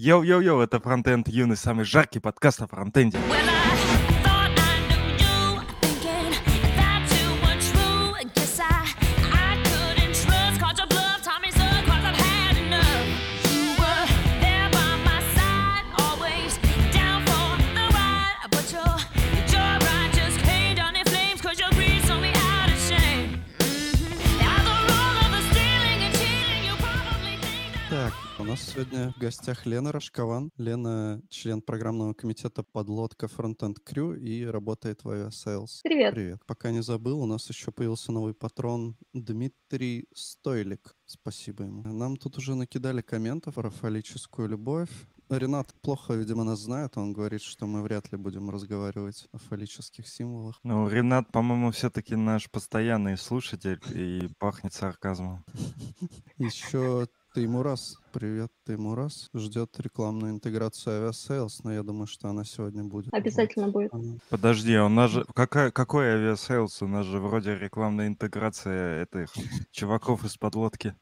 Йоу-йоу-йоу, это Фронтенд Юность, самый жаркий подкаст о фронтенде. Сегодня в гостях Лена Рашкован. Лена — член программного комитета подлодка Frontend Crew и работает в Sales. Привет. Привет. Пока не забыл, у нас еще появился новый патрон Дмитрий Стойлик. Спасибо ему. Нам тут уже накидали комментов про фаллическую любовь. Ренат плохо, видимо, нас знает. Он говорит, что мы вряд ли будем разговаривать о фаллических символах. Ну, Ренат, по-моему, все-таки наш постоянный слушатель и пахнет сарказмом. Еще Теймурас. Привет, Теймурас. Ждет рекламную интеграцию Aviasales, но я думаю, что она сегодня будет. Обязательно будет. Она- Подожди, а у нас же... Какая, какой Aviasales? У нас же вроде рекламная интеграция этих чуваков из подлодки.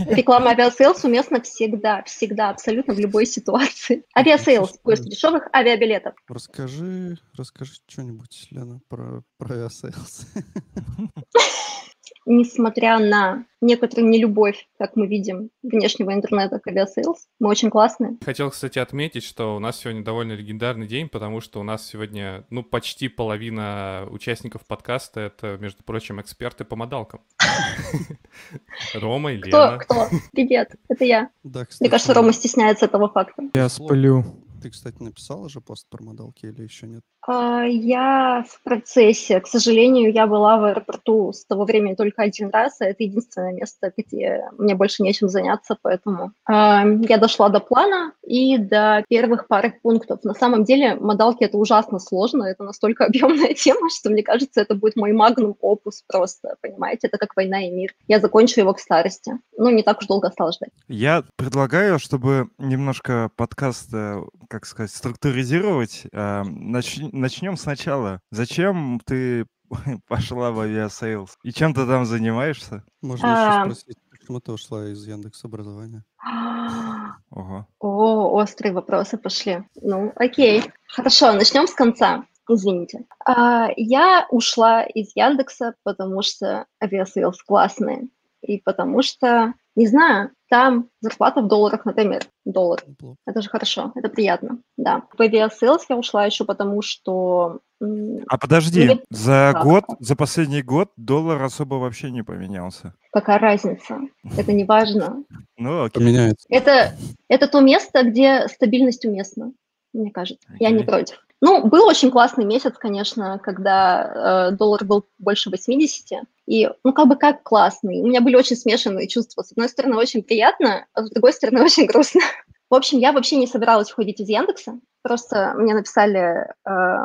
Реклама Aviasales уместна всегда, всегда, абсолютно в любой ситуации. Aviasales, поиск дешевых авиабилетов. Расскажи, расскажи что-нибудь, Лена, про, про Aviasales. Несмотря на некоторую нелюбовь, как мы видим, внешнего интернета к Aviasales, мы очень классные. Хотел, кстати, отметить, что у нас сегодня довольно легендарный день, потому что у нас сегодня, ну, почти половина участников подкаста — это, между прочим, эксперты по модалкам. Рома и Кто? Лена. Кто? Привет, это я. Да, Мне кажется, Рома стесняется этого факта. Я сплю. Ты, кстати, написала же пост про модалки или еще нет? А, Я в процессе. К сожалению, я была в аэропорту с того времени только один раз, а это единственное место, где мне больше нечем заняться, поэтому а, я дошла до плана и до первых пары пунктов. На самом деле, модалки это ужасно сложно, это настолько объемная тема, что мне кажется, это будет мой магнум опус просто, понимаете? Это как война и мир. Я закончу его к старости. Ну, не так уж долго осталось ждать. Я предлагаю, чтобы немножко подкаст, э, как сказать, структуризировать. э, нач- Начнем сначала. Зачем ты пошла в Aviasales? И чем ты там занимаешься? Можно А. еще спросить, почему ты ушла из Яндекс образования? Ого. О, острые вопросы пошли. Ну, окей. Хорошо, начнем с конца. Извините. А, я ушла из Яндекса, потому что Aviasales классные. И потому что, не знаю, там зарплата в долларах, например. Доллар. Это же хорошо, это приятно, да. В Aviasales я ушла еще потому, что... А подожди, Ну, за так. год, за последний год доллар особо вообще не поменялся. Какая разница? Это не важно. Ну, окей. Поменяется. Это, это то место, где стабильность уместна, мне кажется. Я не против. Ну, был очень классный месяц, конечно, когда э, доллар был больше 80. И, ну, как бы как классный. У меня были очень смешанные чувства. С одной стороны, очень приятно, а с другой стороны, очень грустно. В общем, я вообще не собиралась уходить из Яндекса. Просто мне написали э,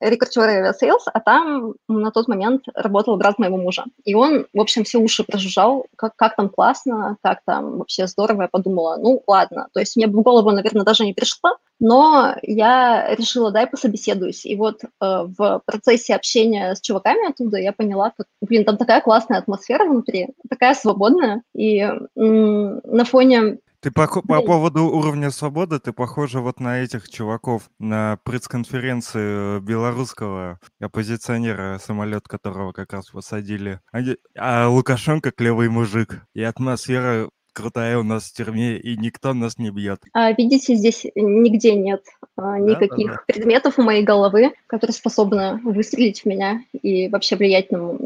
рекрутеры Aviasales, а там на тот момент работал брат моего мужа. И он, в общем, все уши прожужжал, как, как там классно, как там вообще здорово. Я подумала, ну ладно. То есть мне бы в голову, наверное, даже не пришло, но я решила, дай пособеседуюсь. И вот э, в процессе общения с чуваками оттуда я поняла, как, блин, там такая классная атмосфера внутри, такая свободная. И м, на фоне Ты по, по поводу уровня свободы, ты похожа вот на этих чуваков на пресс-конференции белорусского оппозиционера, самолет которого как раз посадили. Они- А Лукашенко клевый мужик. И атмосфера крутая у нас в тюрьме, и никто нас не бьет. А, видите, здесь нигде нет а, никаких Да-да-да. предметов у моей головы, которые способны выстрелить в меня и вообще влиять на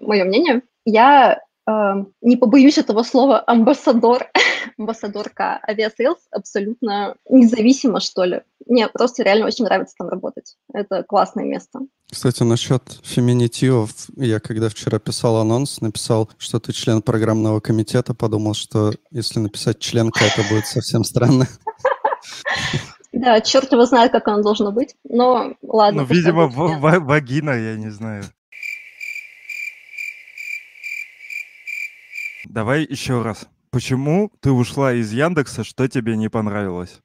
мое мнение. Я а, не побоюсь этого слова амбассадор, амбассадорка Aviasales абсолютно независимо, что ли. Мне просто реально очень нравится там работать. Это классное место. Кстати, насчет феминитивов, я когда вчера писал анонс, написал, что ты член программного комитета, подумал, что если написать членка, это будет совсем странно. Да, черт его знает, как оно должно быть, но ладно. ну, видимо, вагина, я не знаю. Давай еще раз. Почему ты ушла из Яндекса, что тебе не понравилось?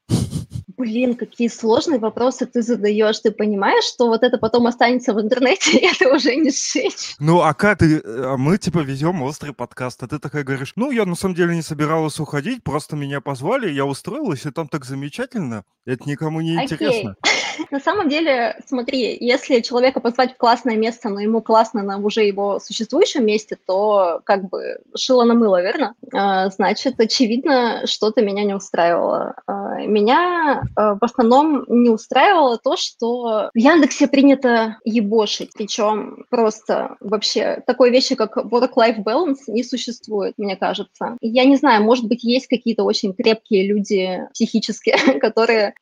Блин, какие сложные вопросы ты задаешь. Ты понимаешь, что вот это потом останется в интернете, и это уже не сжечь. Ну, а как ты... а Мы, типа, везем острый подкаст, а ты такая говоришь, ну, я на самом деле не собиралась уходить, просто меня позвали, я устроилась, и там так замечательно. Это никому не Окей. интересно. На самом деле, смотри, если человека позвать в классное место, но ему классно на уже его существующем месте, то как бы шило на мыло, верно? А, Значит, очевидно, что-то меня не устраивало. А, Меня а, в основном не устраивало то, что в Яндексе принято ебошить, причем просто вообще такой вещи, как work-life balance, не существует, мне кажется. Я не знаю, может быть, есть какие-то очень крепкие люди психически, которые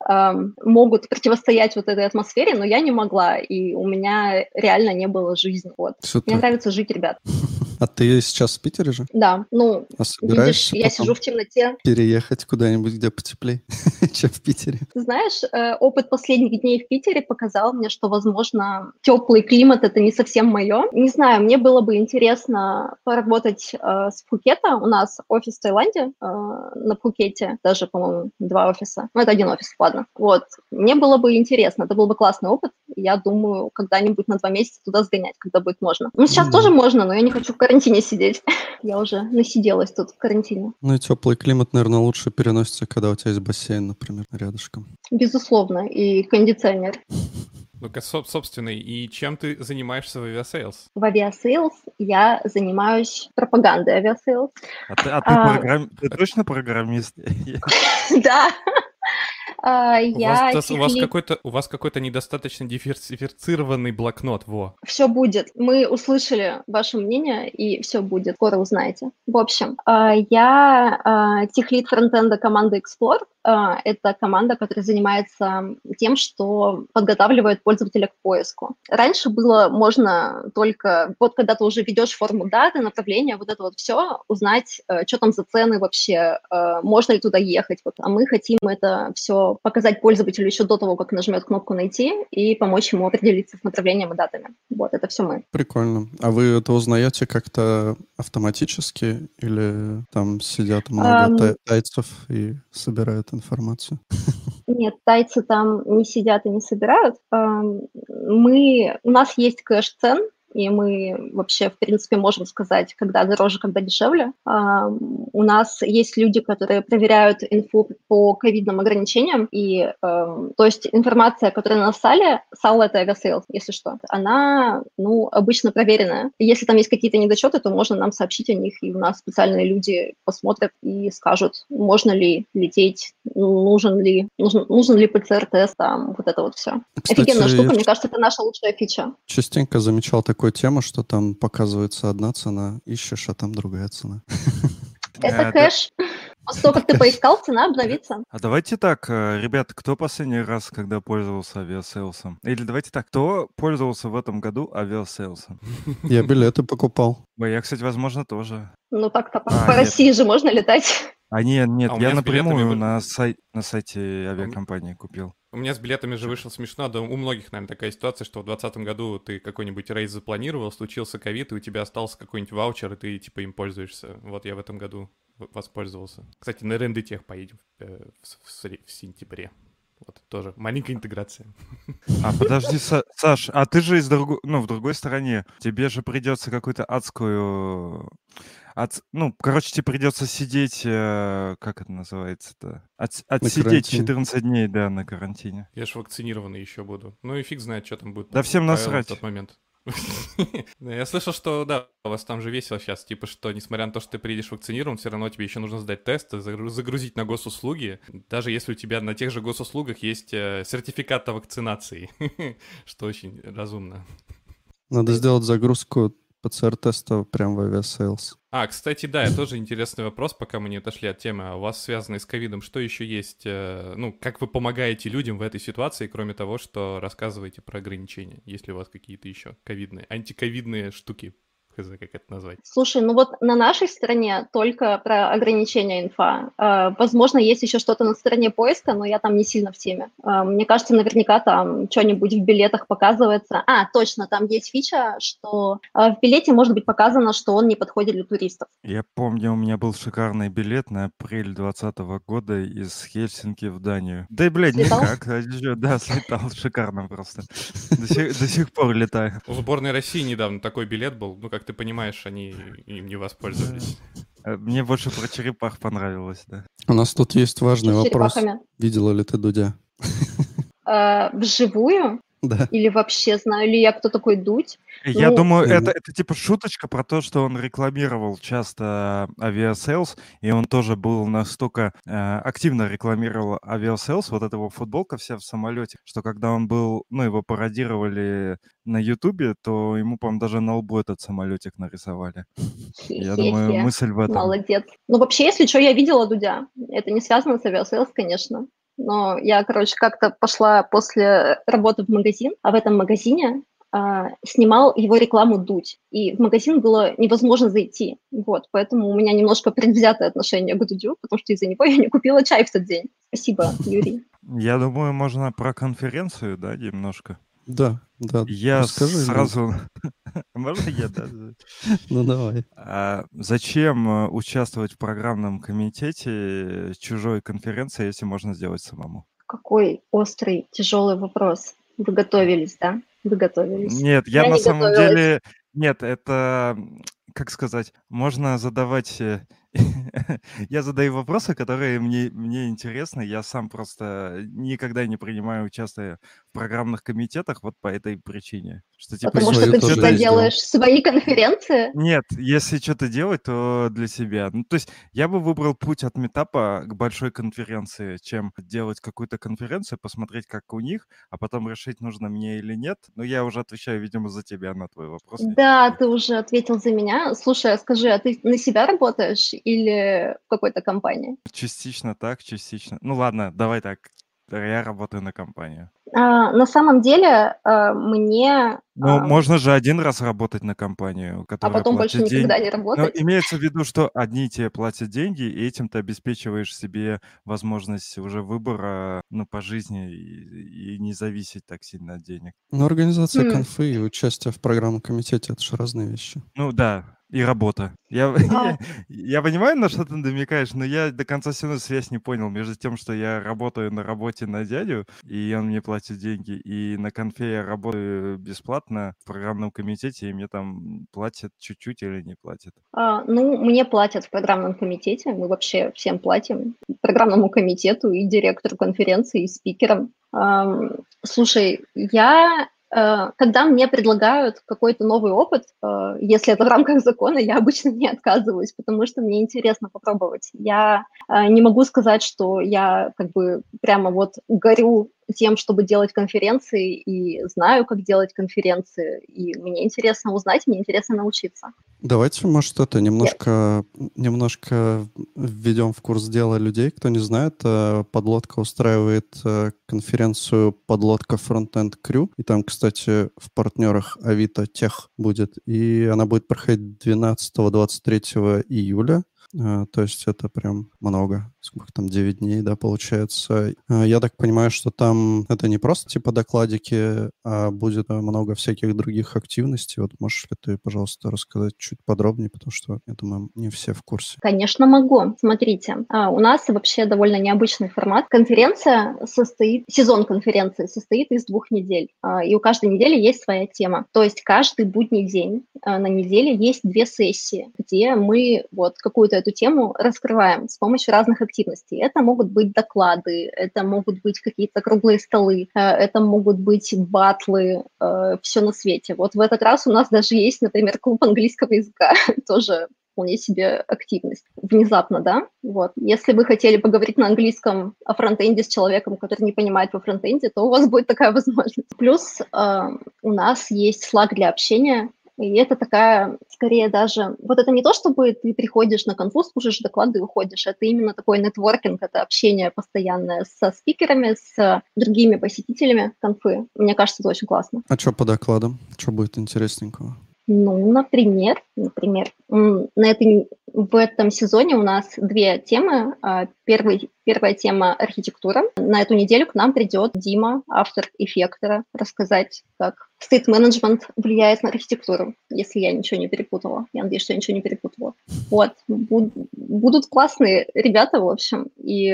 могут противостоять вот этой атмосфере, но я не могла, и у меня реально не было жизни. Вот. Всё Мне нравится жить, ребят. А ты сейчас в Питере же? Да, ну, А видишь, я сижу в темноте. переехать куда-нибудь, где потеплее, чем в Питере? Знаешь, э, опыт последних дней в Питере показал мне, что, возможно, теплый климат это не совсем мое. Не знаю, мне было бы интересно поработать э, с Пхукета. У нас офис в Таиланде э, на Пхукете, даже, по-моему, два офиса. Ну, это один офис, ладно. Вот. Мне было бы интересно, это был бы классный опыт. Я думаю, когда-нибудь на два месяца туда сгонять, когда будет можно. Ну, сейчас Мгм. тоже можно, но я не хочу в карантине сидеть. Я уже насиделась тут в карантине. Ну и теплый климат, наверное, лучше переносится, когда у тебя есть бассейн, например, рядышком. Безусловно. И кондиционер. Ну-ка, соб- собственно, и чем ты занимаешься в Aviasales? В Aviasales я занимаюсь пропагандой Aviasales. А ты, а ты, А. программ- ты точно программист? Да. А, У Я вас, у вас какой-то у вас какой-то недостаточно диверсифицированный блокнот, во. Все будет. Мы услышали ваше мнение, и все будет. Скоро узнаете. В общем, а, я а, техлид фронтенда команды Explore. А, Это команда, которая занимается тем, что подготавливает пользователя к поиску. Раньше было можно только, вот когда ты уже ведешь форму даты, направления, вот это вот все, узнать, э, что там за цены вообще, э, можно ли туда ехать. Вот. А мы хотим это все показать пользователю еще до того, как нажмет кнопку «Найти» и помочь ему определиться с направлением и датами. Вот, это все мы. Прикольно. А вы это узнаете как-то автоматически или там сидят много тай- тайцев и собирают информацию? Нет, тайцы там не сидят и не собирают. Мы, у нас есть кэш цен, и мы вообще, в принципе, можем сказать, когда дороже, когда дешевле. Ам, У нас есть люди, которые проверяют инфу по ковидным ограничениям, и, ам, то есть, информация, которая на сале, сал — это Aviasales, если что, она, ну, обычно проверенная. Если там есть какие-то недочеты, то можно нам сообщить о них, и у нас специальные люди посмотрят и скажут, можно ли лететь, нужен ли, нужен, нужен ли ПЦР-тест, там, вот это вот все. Кстати, Офигенная штука, мне кажется, это наша лучшая фича. частенько замечал такую тему, что там показывается одна цена, ищешь, а там другая цена. Это Э, кэш. После того, как ты поискал, цена обновится. А давайте так, э, ребята, кто последний раз, когда пользовался Aviasales ом? Или давайте так, кто пользовался в этом году Aviasales ом? Я билеты покупал. Я, кстати, возможно, тоже. Ну так-то по, А, по нет. России же можно летать. А нет, нет, А я билетами напрямую на, сай- на сайте авиакомпании купил. У меня с билетами же вышло смешно, да у многих, наверное, такая ситуация, что в 2020 году ты какой-нибудь рейс запланировал, случился ковид, и у тебя остался какой-нибудь ваучер, и ты типа им пользуешься. Вот я в этом году в- воспользовался. Кстати, на Рендетех поедем э, в, в сре- в сентябре. Вот тоже маленькая интеграция. А, подожди, Са- Саш, а ты же из другой, ну, в другой стороне. Тебе же придется какую-то адскую... ад- Ну, короче, тебе придется сидеть, э, как это называется-то? Отс- Отсидеть карантине. 14 дней, да, на карантине. Я ж вакцинированный еще буду. Ну и фиг знает, что там будет. Да всем насрать. В тот момент. Я слышал, что да, у вас там же весело сейчас, типа, что несмотря на то, что ты приедешь вакцинирован, все равно тебе еще нужно сдать тесты, загру- загрузить на госуслуги, даже если у тебя на тех же госуслугах есть э, сертификат о вакцинации, что очень разумно. Надо сделать загрузку ПЦР-теста прямо в Aviasales. А, кстати, да, это тоже интересный вопрос, пока мы не отошли от темы. А у вас, связанный с ковидом, что еще есть? э, Ну, как вы помогаете людям в этой ситуации, кроме того, что рассказываете про ограничения? Есть ли у вас какие-то еще ковидные, антиковидные штуки хз, как это назвать. Слушай, ну вот на нашей стороне только про ограничения инфа. Э, Возможно, есть еще что-то на стороне поиска, но я там не сильно в теме. Э, Мне кажется, наверняка там что-нибудь в билетах показывается. А, точно, там есть фича, что э, в билете может быть показано, что он не подходит для туристов. Я помню, у меня был шикарный билет на апрель 2020 года из Хельсинки в Данию. Да и, блядь, Слетал? никак. а Да, слетал. Шикарно просто. До сих, до сих пор летаю. У сборной России недавно такой билет был. Ну, как ты понимаешь, они им не воспользовались. Э, Мне больше про черепах понравилось, да. У нас тут есть важный вопрос. Видела ли ты Дудя? Э, Вживую? Да. Или вообще знаю ли я, кто такой Дудь? Я Ну, думаю, это, это типа шуточка про то, что он рекламировал часто Aviasales, и он тоже был настолько э, активно рекламировал Aviasales, вот эта его футболка вся в самолете, что когда он был, ну, его пародировали на Ютубе, то ему, по-моему, даже на лбу этот самолетик нарисовали. Я думаю, мысль в этом. Молодец. Ну, вообще, если что, я видела Дудя. Это не связано с Aviasales, конечно. Но я, короче, как-то пошла после работы в магазин, а в этом магазине снимал его рекламу Дудь. И в магазин было невозможно зайти. Вот, поэтому у меня немножко предвзятое отношение к Дудю, потому что из-за него я не купила чай в тот день. Спасибо, Юрий. Я думаю, можно про конференцию, да, немножко. Да, да. Я Расскажи, сразу... Можно я, да? Ну давай. А зачем э, участвовать в программном комитете чужой конференции, если можно сделать самому? Какой острый, тяжелый вопрос. Вы готовились, да? Вы готовились. Нет, я, Я на не самом готовилась. деле... Нет, это, как сказать, можно задавать... э, Я задаю вопросы, которые мне, мне интересны. Я сам просто никогда не принимаю участие в программных комитетах вот по этой причине. Что, типа, Потому что ты сделал. делаешь свои конференции. Нет, если что-то делать, то для себя. Ну, то есть я бы выбрал путь от метапа к большой конференции, чем делать какую-то конференцию, посмотреть, как у них, а потом решить, нужно мне или нет. Но я уже отвечаю, видимо, за тебя на твой вопрос. Да, ты уже ответил за меня. Слушай, а скажи, а ты на себя работаешь или в какой-то компании? Частично так, частично. Ну ладно, давай так. Я работаю на компанию. А, на самом деле а, мне... Ну, а, можно же один раз работать на компанию, а которая потом больше платит никогда деньги. не Но работать. имеется в виду, что одни тебе платят деньги, и этим ты обеспечиваешь себе возможность уже выбора, ну, по жизни и, и не зависеть так сильно от денег. Ну, организация Хм. конфы и участие в программном комитете — это же разные вещи. Ну да, и работа. Я, А. я понимаю, на что ты намекаешь, но я до конца все равно связь не понял между тем, что я работаю на работе на дядю, и он мне платит деньги, и на конфе я работаю бесплатно в программном комитете, и мне там платят чуть-чуть или не платят. А, ну, мне платят в программном комитете. Мы вообще всем платим. Программному комитету и директору конференции, и спикерам. Ам, слушай, я... э, Когда мне предлагают какой-то новый опыт, э, если это в рамках закона, я обычно не отказываюсь, потому что мне интересно попробовать. Я э, не могу сказать, что я как бы прямо вот горю тем, чтобы делать конференции, и знаю, как делать конференции, и мне интересно узнать, мне интересно научиться. Давайте, может, это немножко, немножко введем в курс дела людей, кто не знает. э, Подлодка устраивает э, конференцию «Подлодка Frontend Crew». И там, кстати, в партнерах Авито Тех будет. И она будет проходить 12-23 июля. Э, То есть это прям много. Сколько там, 9 дней, да, получается. Э, Я так понимаю, что там это не просто типа докладики, а будет э, много всяких других активностей. Вот можешь ли ты, пожалуйста, рассказать чуть подробнее, потому что, я думаю, не все в курсе. Конечно, могу. Смотрите, а, у нас вообще довольно необычный формат. Конференция состоит, сезон конференции состоит из двух недель, а, и у каждой недели есть своя тема. То есть каждый будний день на неделе есть две сессии, где мы вот какую-то эту тему раскрываем с помощью разных активностей. Это могут быть доклады, это могут быть какие-то круглые столы, э, это могут быть батлы, все на свете. Вот в этот раз у нас даже есть, например, клуб английского языка, тоже вполне себе активность. Внезапно, да? Вот. Если вы хотели поговорить на английском о фронтенде с человеком, который не понимает во фронтенде, то у вас будет такая возможность. Плюс э, у нас есть Slack для общения, и это такая, скорее даже, вот это не то, чтобы ты приходишь на конфу, слушаешь доклады и уходишь, это именно такой нетворкинг, это общение постоянное со спикерами, с другими посетителями конфы. Мне кажется, это очень классно. А что по докладам? Что будет интересненького? Ну, например, например, на этой, в этом сезоне у нас две темы. А, Первый, первая тема– архитектура. На эту неделю к нам придет Дима, автор эффектора, рассказать, как стейт-менеджмент влияет на архитектуру, если я ничего не перепутала. Я надеюсь, что я ничего не перепутала. Вот. Буд- Будут классные ребята, в общем. И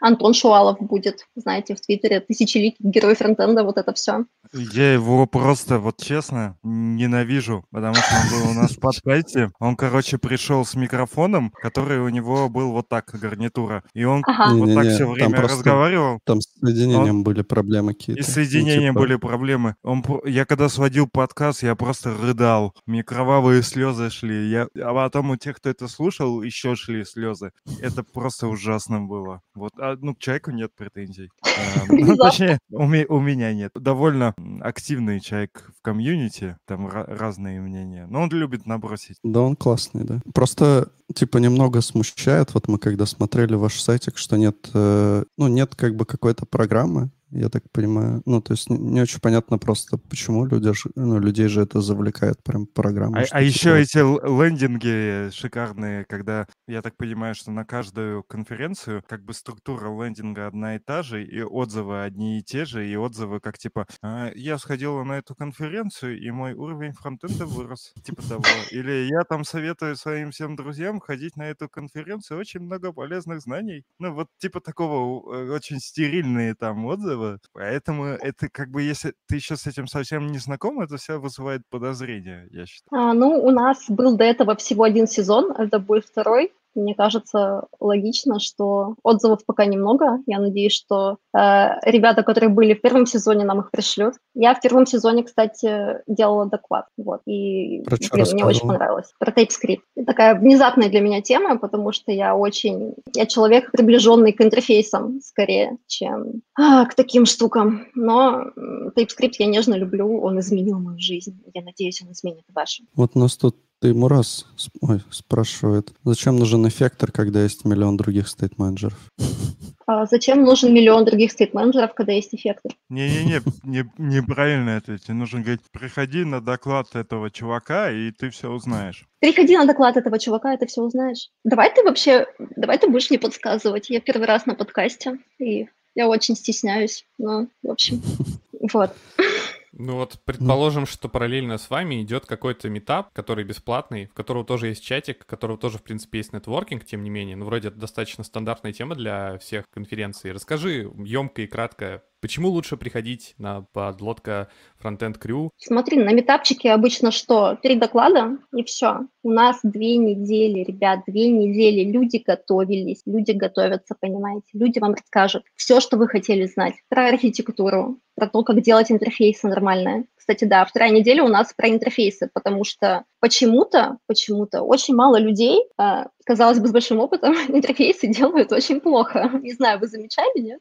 Антон Шуалов будет, знаете, в Твиттере тысячеликий герой фронтенда, вот это все. Я его просто, вот честно, ненавижу, потому что он был у нас в подкасте. Он, короче, пришел с микрофоном, который у него был вот так, гарнитура. И он Ага. вот так Не-не-не, все там время просто- разговаривал. Там с соединением были проблемы какие-то. И с Ну, соединением типа, были проблемы. Он, я когда сводил подкаст, я просто рыдал. Мне кровавые слезы шли. Я, а потом у тех, кто это слушал, еще шли слезы. Это просто ужасно было. Вот, а, ну, к человеку нет претензий. А, ну, точнее, у, ме- у меня нет. Довольно активный человек в комьюнити, там ра- разные мнения. Но он любит набросить. Да, он классный, да. Просто, типа, немного смущает, вот мы когда смотрели ваш сайтик, что нет, э, ну, нет как бы какой-то программы, я так понимаю. Ну, то есть не, очень понятно просто, почему люди, ну, людей же это завлекает прям программа. А, а типа еще эти лендинги шикарные, когда я так понимаю, что на каждую конференцию как бы структура лендинга одна и та же, и отзывы одни и те же, и отзывы как типа «А, «Я сходила на эту конференцию, и мой уровень фронтенда вырос», типа того. Или «Я там советую своим всем друзьям ходить на эту конференцию, очень много полезных знаний». Ну вот типа такого э, очень стерильные там отзывы. Поэтому это как бы если ты еще с этим совсем не знаком, это все вызывает подозрения, я считаю. А, ну, у нас был до этого всего один сезон, это будет второй. Мне кажется, логично, что отзывов пока немного. Я надеюсь, что э, ребята, которые были в первом сезоне, нам их пришлют. Я в первом сезоне, кстати, делала доклад. Вот, и Про блин, мне очень понравилось. Про TypeScript. Такая внезапная для меня тема, потому что я очень... Я человек, приближенный к интерфейсам скорее, чем а, к таким штукам. Но TypeScript я нежно люблю, он изменил мою жизнь. Я надеюсь, он изменит вашу. Вот нас тут Таймураз сп- ой, спрашивает, зачем нужен эффектор, когда есть миллион других стейт-менеджеров? А зачем нужен миллион других стейт-менеджеров, когда есть эффектор? Не-не-не, не- неправильно это. Тебе нужно говорить, приходи на доклад этого чувака, и ты все узнаешь. Приходи на доклад этого чувака, и ты все узнаешь. Давай ты вообще, давай ты будешь мне подсказывать. Я первый раз на подкасте, и я очень стесняюсь. Ну, в общем, вот. Ну вот, предположим, что параллельно с вами идет какой-то метап, который бесплатный, в которого тоже есть чатик, в которого тоже, в принципе, есть нетворкинг, тем не менее. Ну, вроде это достаточно стандартная тема для всех конференций. Расскажи емко и кратко, почему лучше приходить на подлодка Frontend Crew? Смотри, на метапчике обычно что? Три доклада, и все. У нас две недели, ребят, две недели. Люди готовились, люди готовятся, понимаете? Люди вам расскажут все, что вы хотели знать про архитектуру, про то, как делать интерфейсы нормальные. Кстати, да, вторая неделя у нас про интерфейсы, потому что почему-то, почему-то очень мало людей, а, казалось бы, с большим опытом, интерфейсы делают очень плохо. Не знаю, вы замечали, нет?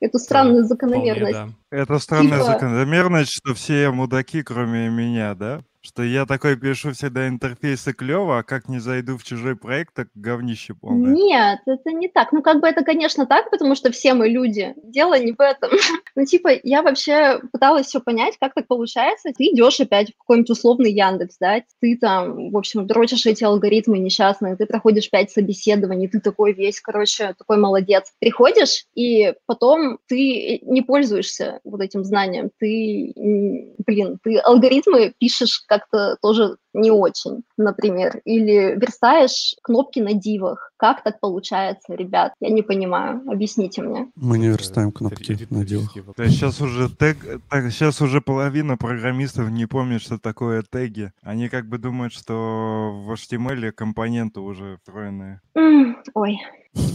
Эту странную Вполне, закономерность. да. Это странная Типа- закономерность, что все мудаки, кроме меня, да? Что я такой пишу всегда интерфейсы клево, а как не зайду в чужой проект, так говнище полное. Нет, это не так. Ну, как бы это, конечно, так, потому что все мы люди. Дело не в этом. Ну, типа, я вообще пыталась все понять, как так получается. Ты идешь опять в какой-нибудь условный Яндекс, да, ты там, в общем, дрочишь эти алгоритмы несчастные, ты проходишь пять собеседований, ты такой весь, короче, такой молодец. Приходишь, и потом ты не пользуешься вот этим знанием. Ты, блин, ты алгоритмы пишешь как-то тоже не очень, например, или верстаешь кнопки на дивах. Как так получается, ребят? Я не понимаю. Объясните мне. Мы не верстаем кнопки на дивах. Да, сейчас уже тег, так, сейчас уже половина программистов не помнит, что такое теги. Они как бы думают, что в HTML компоненты уже встроенные. М, Ой.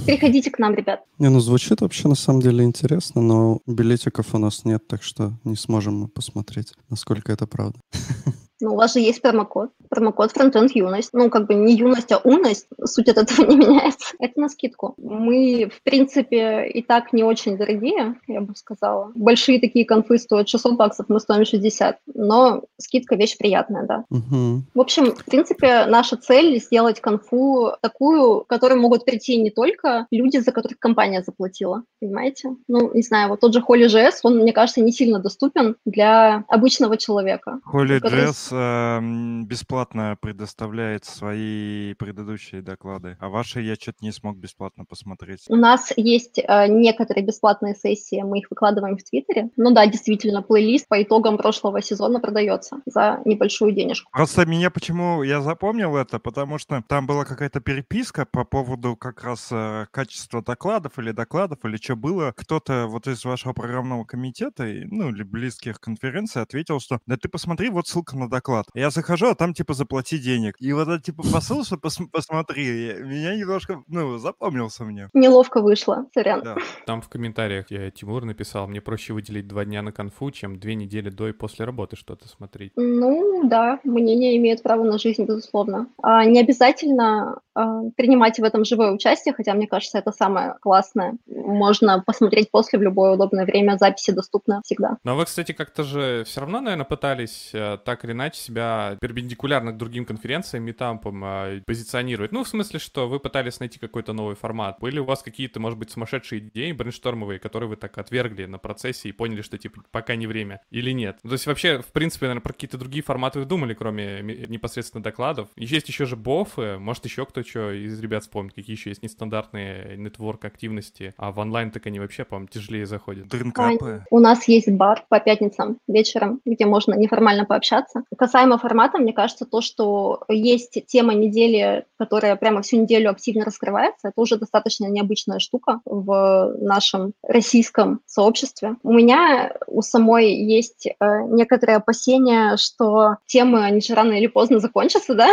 Приходите к нам, ребят. Не, ну звучит вообще на самом деле интересно, но билетиков у нас нет, так что не сможем мы посмотреть, насколько это правда. Ну, у вас же есть промокод. Промокод фронтенд юность. Ну, как бы не юность, а умность. Суть от этого не меняется. Это на скидку. Мы, в принципе, и так не очень дорогие, я бы сказала. Большие такие конфы стоят 600 баксов, мы стоим 60. Но скидка вещь приятная, да. Угу. В общем, в принципе, наша цель сделать конфу такую, в которую могут прийти не только люди, за которых компания заплатила, понимаете? Ну, не знаю, вот тот же Holy.js, он, мне кажется, не сильно доступен для обычного человека. Holy который Эм, бесплатно предоставляет свои предыдущие доклады, а ваши я что-то не смог бесплатно посмотреть. У нас есть э, некоторые бесплатные сессии, мы их выкладываем в Твиттере. Ну да, действительно, плейлист по итогам прошлого сезона продается за небольшую денежку. Просто меня почему я запомнил это, потому что там была какая-то переписка по поводу как раз э, качества докладов или докладов, или что было. Кто-то вот из вашего программного комитета, ну, или близких конференций ответил, что да ты посмотри, вот ссылка на доклад. Я захожу, а там типа заплати денег. И вот этот типа посыл, что пос- посмотри, я- меня немножко, ну, запомнился мне. Неловко вышло, сорян. Да. Там в комментариях я Тимур написал, мне проще выделить два дня на конфу, чем две недели до и после работы что-то смотреть. Ну да, мнение имеет право на жизнь, безусловно. А, не обязательно а, принимать в этом живое участие, хотя мне кажется, это самое классное. Можно посмотреть после в любое удобное время, записи доступны всегда. Но вы, кстати, как-то же все равно, наверное, пытались э, так или иначе себя перпендикулярно к другим конференциям, метампам э, позиционировать. Ну, в смысле, что вы пытались найти какой-то новый формат. Были у вас какие-то, может быть, сумасшедшие идеи брейнштормовые, которые вы так отвергли на процессе и поняли, что, типа, пока не время? Или нет? Ну, То есть вообще, в принципе, наверное, про какие-то другие форматы вы думали, кроме непосредственно докладов. Есть еще же бофы, может, еще кто что из ребят вспомнит, какие еще есть нестандартные нетворк активности, а в онлайн так они вообще, по-моему, тяжелее заходят. Дринкапы. У нас есть бар по пятницам вечером, где можно неформально пообщаться. Касаемо формата, мне кажется, то, что есть тема недели, которая прямо всю неделю активно раскрывается, это уже достаточно необычная штука в нашем российском сообществе. У меня у самой есть э, некоторые опасения, что темы, они же рано или поздно закончатся, да?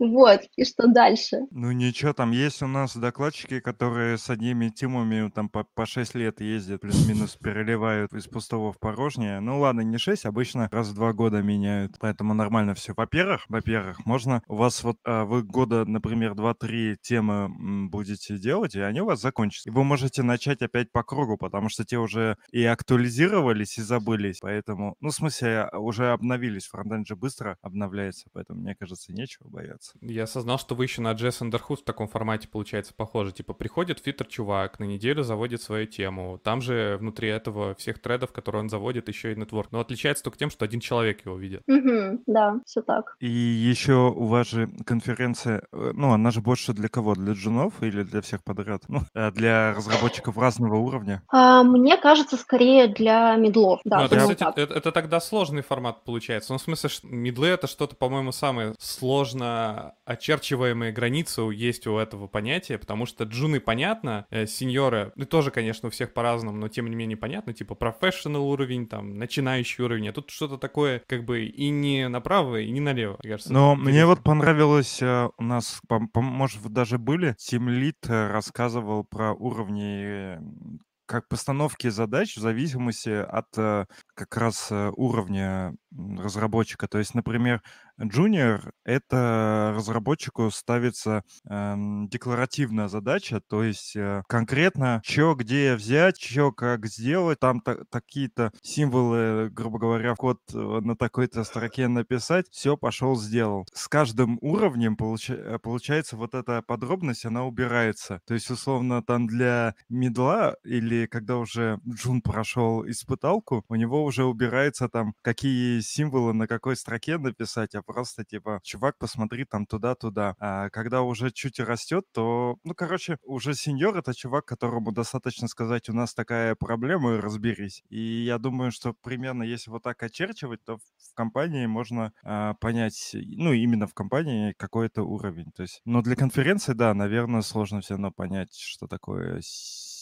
Вот, и что дальше? Ну ничего, там есть у нас докладчики, которые с одними темами там по, по 6 лет ездят, плюс-минус переливают из пустого в порожнее. Ну ладно, не 6, обычно раз в два года меняют, поэтому нормально все. Во-первых, во-первых, можно у вас вот а, вы года, например, 2-3 темы будете делать, и они у вас закончатся. И вы можете начать опять по кругу, потому что те уже и актуализировались, и забылись. Поэтому, ну, в смысле, уже обновились. Фронтенд же быстро обновляется, поэтому, мне кажется, нечего бояться. Я осознал, что вы еще на JS Underhood в таком формате, получается, похоже. Типа, приходит фитер-чувак, на неделю заводит свою тему. Там же внутри этого всех тредов, которые он заводит, еще и нетворк. Но отличается только тем, что один человек его видит. Мгм, да, все так. И еще у вас же конференция, э, ну, она же больше для кого? Для джунов или для всех подряд? Ну, э, для разработчиков разного уровня. А, мне кажется, скорее для медлов. Да, ну, это, кстати, так. это, это тогда сложный формат получается. Ну, в смысле, что мидлы — это что-то, по-моему, самое сложно очерчиваемые границы есть у этого понятия, потому что джуны понятно, э, сеньоры, ну, тоже, конечно, у всех по-разному, но тем не менее понятно, типа профессионал уровень, там, начинающий уровень, а тут что-то такое, как бы, и не направо, и не налево, мне кажется. Но интересно. мне вот понравилось, э, у нас, пом- пом- может, даже были, Тим Лид рассказывал про уровни э, как постановки задач в зависимости от э, как раз э, уровня разработчика. То есть, например, Junior — это разработчику ставится эм, декларативная задача, то есть э, конкретно что где взять, что как сделать, там та- такие-то символы, грубо говоря, код э, на такой-то строке написать, все, пошел, сделал. С каждым уровнем получа- э, получается вот эта подробность, она убирается. То есть, условно, там для медла или когда уже Джун прошел испыталку, у него уже убирается там, какие символы на какой строке написать, а просто типа, чувак, посмотри там туда-туда. А когда уже чуть растет, то, ну, короче, уже сеньор — это чувак, которому достаточно сказать, у нас такая проблема, и разберись. И я думаю, что примерно если вот так очерчивать, то в компании можно а, понять, ну, именно в компании какой-то уровень. То есть, но для конференции, да, наверное, сложно все равно понять, что такое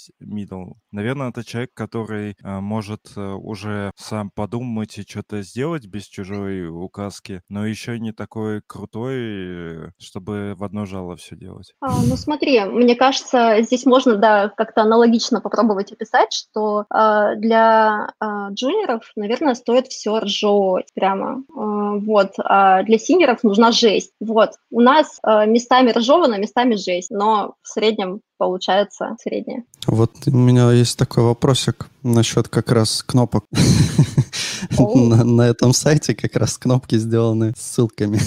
с- middle. Наверное, это человек, который а, может а, уже сам подумать и что-то сделать без чужой указки, но еще не такой крутой, э, чтобы в одно жало все делать. А, ну смотри, мне кажется, здесь можно, да, как-то аналогично попробовать описать, что а, для а, джуниоров, наверное, стоит все ржать прямо, А, вот, а для синеров нужна жесть, вот. У нас а, местами ржовано, местами жесть, но в среднем получается среднее. Вот у меня есть такой вопросик насчет как раз кнопок. На на этом сайте как раз кнопки сделаны ссылками.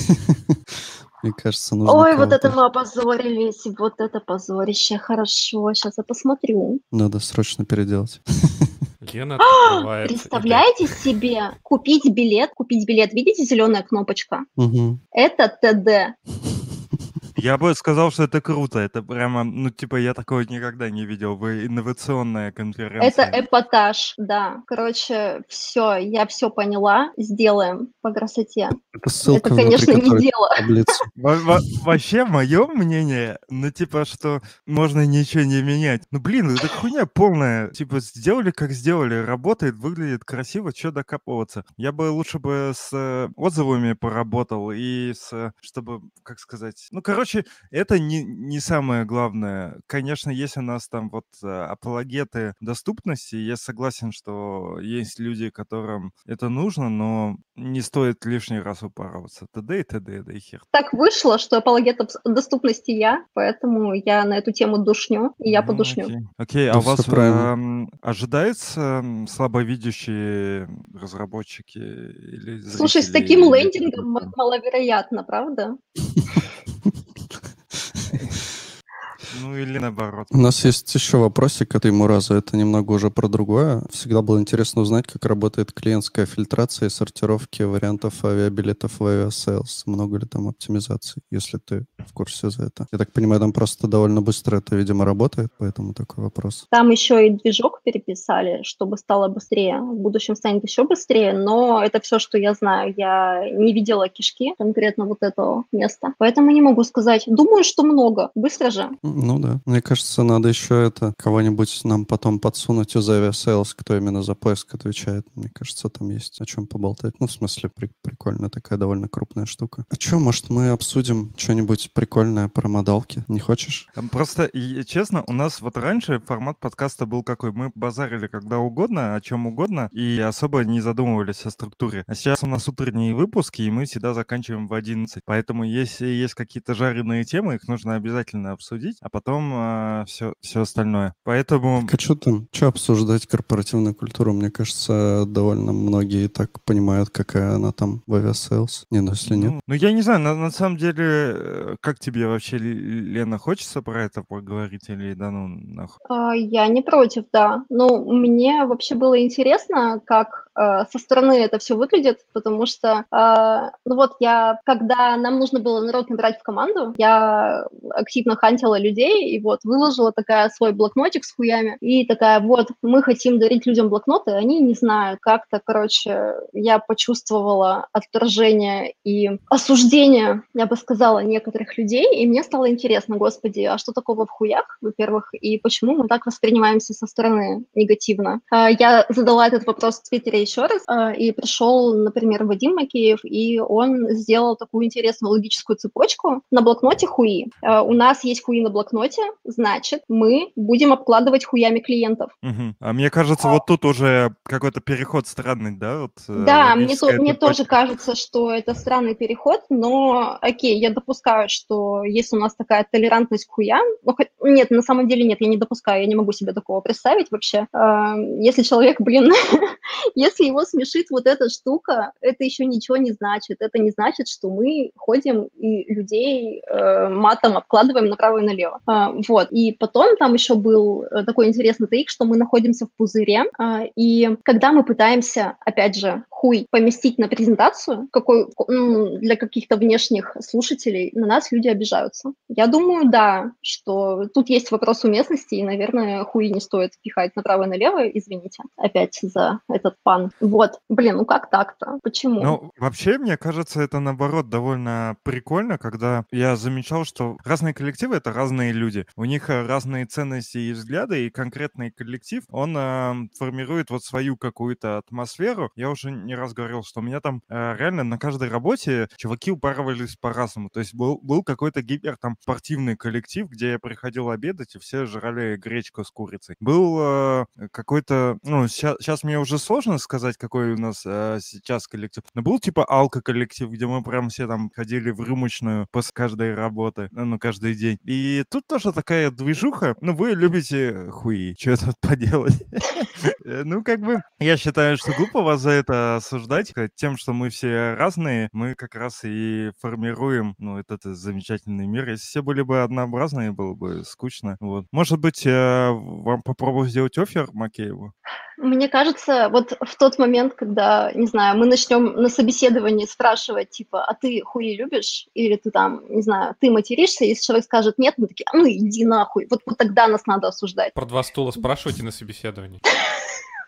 Мне кажется, нужно Ой, вот это мы опозорились, вот это позорище, хорошо, сейчас я посмотрю. Надо срочно переделать. Кеннет открывается. и Представляете себе купить билет, купить билет, видите зеленая кнопочка? Это ТД. Я бы сказал, что это круто. Это прямо, ну, типа, я такого никогда не видел. Вы инновационная конференция. Это эпатаж, да. Короче, все, я все поняла. Сделаем по красоте. Это ссылка Это, внутри конечно, не дело. таблица. Во- во- Вообще, мое мнение, ну, типа, что можно ничего не менять. Ну, блин, это хуйня полная. Типа, сделали, как сделали, работает, выглядит красиво, что докапываться. Я бы лучше бы с э, отзывами поработал и с, э, чтобы, как сказать, ну, короче, это не, не самое главное. Конечно, есть у нас там вот э, апологеты доступности, я согласен, что есть люди, которым это нужно, но не стоит лишний раз упарываться. ТД и ТД, да и хер. Так вышло, что апологет доступности я, поэтому я на эту тему душню, и я Ну, подушню. Окей, Окей, а у вас эм, ожидается слабовидящие разработчики или Слушай, с таким лендингом маловероятно, правда? Ну или наоборот. У нас есть еще вопросик от Мураза. Это немного уже про другое. Всегда было интересно узнать, как работает клиентская фильтрация и сортировки вариантов авиабилетов в Aviasales. Много ли там оптимизаций, если ты в курсе за это? Я так понимаю, там просто довольно быстро это, видимо, работает, поэтому такой вопрос. Там еще и движок переписали, чтобы стало быстрее. В будущем станет еще быстрее, но это все, что я знаю. Я не видела кишки конкретно вот этого места, поэтому не могу сказать. Думаю, что много. Быстро же. Ну да. Мне кажется, надо еще это кого-нибудь нам потом подсунуть из Aviasales, кто именно за поиск отвечает. Мне кажется, там есть о чем поболтать. Ну, в смысле, при- прикольная такая довольно крупная штука. А что, может, мы обсудим что-нибудь прикольное про модалки? Не хочешь? Там Просто, и, честно, у нас вот раньше формат подкаста был какой? Мы базарили когда угодно, о чем угодно, и особо не задумывались о структуре. А сейчас у нас утренние выпуски, и мы всегда заканчиваем в 11. Поэтому если есть какие-то жареные темы, их нужно обязательно обсудить, а потом все, все остальное. Поэтому... Так а что там? Что обсуждать корпоративную культуру? Мне кажется, довольно многие и так понимают, какая она там в Aviasales. Не, ну если нет. Ну, ну, я не знаю, на, на самом деле, э, как тебе вообще, Лена, хочется про это поговорить или да ну нахуй? А, Я не против, да. Ну, мне вообще было интересно, как э, со стороны это все выглядит, потому что, э, ну вот я, когда нам нужно было народ набирать в команду, я активно хантила людей и вот выложила такая свой блокнотик с хуями и такая, вот, мы хотим дарить людям блокноты, они не знают. Как-то, короче, я почувствовала отторжение и осуждение, я бы сказала, некоторых людей, и мне стало интересно, господи, а что такого в хуях, во-первых, и почему мы так воспринимаемся со стороны негативно? А, Я задала этот вопрос в Твиттере еще раз, а, и пришел, например, Вадим Макеев, и он сделал такую интересную логическую цепочку на блокноте хуи. А, У нас есть хуи на блокноте, значит, мы будем обкладывать хуями клиентов. Мгм. А мне кажется, вот тут уже какой-то переход странный, да? Вот, э, Да, мне, то- мне тоже кажется, что это странный переход, но окей, я допускаю, что если у нас такая толерантность к хуям, ну, нет, на самом деле нет, я не допускаю, я не могу себе такого представить вообще. А, Если человек, блин, если его смешит вот эта штука, это еще ничего не значит. Это не значит, что мы ходим и людей э, матом обкладываем направо и налево. А, Вот. И потом там еще был э, такой интересный тейк, что мы находимся в пузыре, а, и когда мы пытаемся, опять же, хуй поместить на презентацию какой, м, для каких-то внешних слушателей, на нас люди обижаются. Я думаю, да, что тут есть вопрос уместности, и, наверное, хуи не стоит пихать направо и налево, извините, опять за этот пан. Вот. Блин, ну как так-то? Почему? Ну, вообще, мне кажется, это наоборот довольно прикольно, когда я замечал, что разные коллективы — это разные люди. У них э, разные ценности и взгляды, и конкретный коллектив, он э, формирует вот свою какую-то атмосферу. Я уже не раз говорил, что у меня там э, реально на каждой работе чуваки упарывались по-разному. То есть был, был какой-то гипер там спортивный коллектив, где я приходил обедать, и все жрали гречку с курицей. Был э, какой-то, ну, сейчас мне уже сложно сказать, какой у нас э, сейчас коллектив. Но был типа алко-коллектив, где мы прям все там ходили в рюмочную после каждой работы, э, ну, каждый день. И тут тоже такая движуха. Ну, вы любите хуи, что тут поделать? Э, Ну, как бы, я считаю, что глупо вас за это осуждать. э, Тем, что мы все разные, мы как раз и формируем, ну, этот замечательный мир. Если все были бы однообразные, было бы скучно. Вот. Может быть, вам попробовать сделать офер Макееву? Мне кажется, вот в тот момент, когда, не знаю, мы начнем на собеседовании спрашивать, типа, а ты хуи любишь? Или ты там, не знаю, ты материшься? Если человек скажет нет, мы такие, а ну иди нахуй. Вот, вот тогда нас надо осуждать. Про два стула спрашивайте на собеседовании.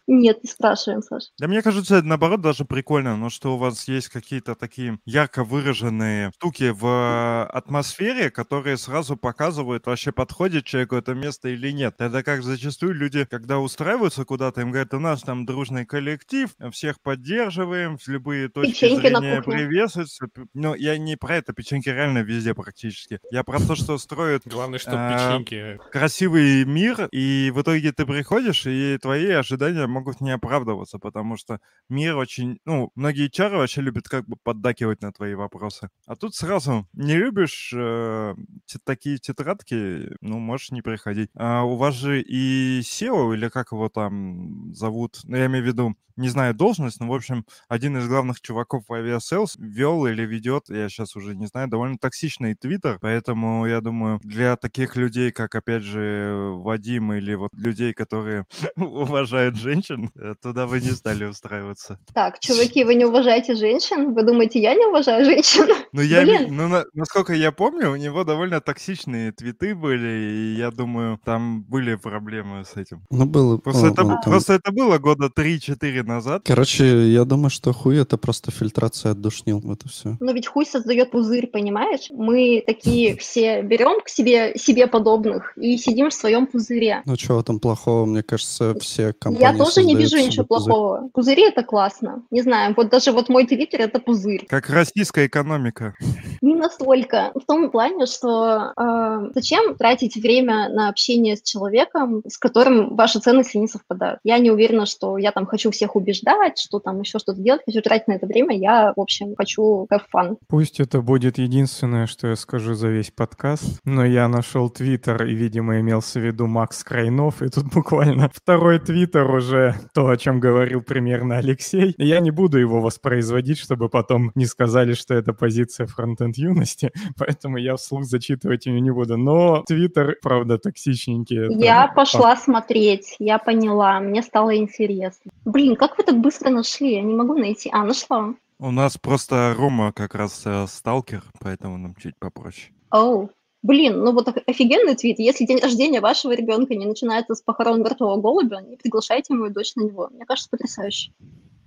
Нет, не спрашиваем, Саша. Да мне кажется, это наоборот даже прикольно, но что у вас есть какие-то такие ярко выраженные штуки в атмосфере, которые сразу показывают, вообще подходит человеку это место или нет. Это как зачастую люди, когда устраиваются куда-то, им говорят, у нас там дружный коллектив, всех поддерживаем, любые точки Печеньки зрения приветствуются. Но я не про это, печеньки реально везде практически. Я про то, что строят Главное, что А, печеньки. красивый мир, и в итоге ты приходишь, и твои ожидания могут не оправдываться, потому что мир очень... Ну, многие чары вообще любят как бы поддакивать на твои вопросы. А тут сразу не любишь э, такие тетрадки, ну, можешь не приходить. А у вас же и SEO, или как его там зовут, ну, я имею в виду, не знаю должность, но, в общем, один из главных чуваков в Aviasales вел или ведет, я сейчас уже не знаю, довольно токсичный твиттер, поэтому я думаю, для таких людей, как, опять же, Вадим или вот людей, которые уважают женщин, э, туда вы не стали устраиваться. Так, чуваки, вы не уважаете женщин? Вы думаете, я не уважаю женщин? Ну, я, ну, на- насколько я помню, у него довольно токсичные твиты были, и я думаю, там были проблемы с этим. Ну, было... Просто, о, это, там- просто это было года 3-4 назад. Короче, я думаю, что хуй это просто фильтрация от душнил. Вот и все. Но ведь хуй создает пузырь, понимаешь? Мы такие все берем к себе, себе подобных и сидим в своем пузыре. Ну, чего там плохого? Мне кажется, все компании Я тоже не вижу ничего пузырь. плохого. Пузыри это классно. Не знаю, вот даже вот мой твиттер это пузырь. Как российская экономика. Не настолько. В том плане, что э, зачем тратить время на общение с человеком, с которым ваши ценности не совпадают. Я не уверена, что я там хочу всех убеждать, что там еще что-то делать, хочу тратить на это время. Я, в общем, хочу have fun. Пусть это будет единственное, что я скажу за весь подкаст, но я нашел твиттер и, видимо, имелся в виду Макс Крайнов, и тут буквально второй твиттер уже то, о чем говорил примерно Алексей. Я не буду его воспроизводить, чтобы потом не сказали, что это позиция фронтенд юности, поэтому я вслух зачитывать ее не буду. Но твиттер, правда, токсичненький. это Я пошла смотреть, я поняла, мне стало интересно. Блин, как вы так быстро нашли? Я не могу найти. А, нашла. У нас просто Рома как раз э, сталкер, поэтому нам чуть попроще. Оу. Блин, ну вот офигенный твит. Если день рождения вашего ребенка не начинается с похорон мертвого голубя, не приглашайте мою дочь на него. Мне кажется, потрясающе.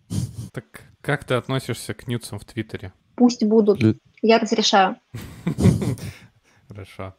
Так как ты относишься к нюцам в Твиттере? Пусть будут. Я разрешаю. Хорошо.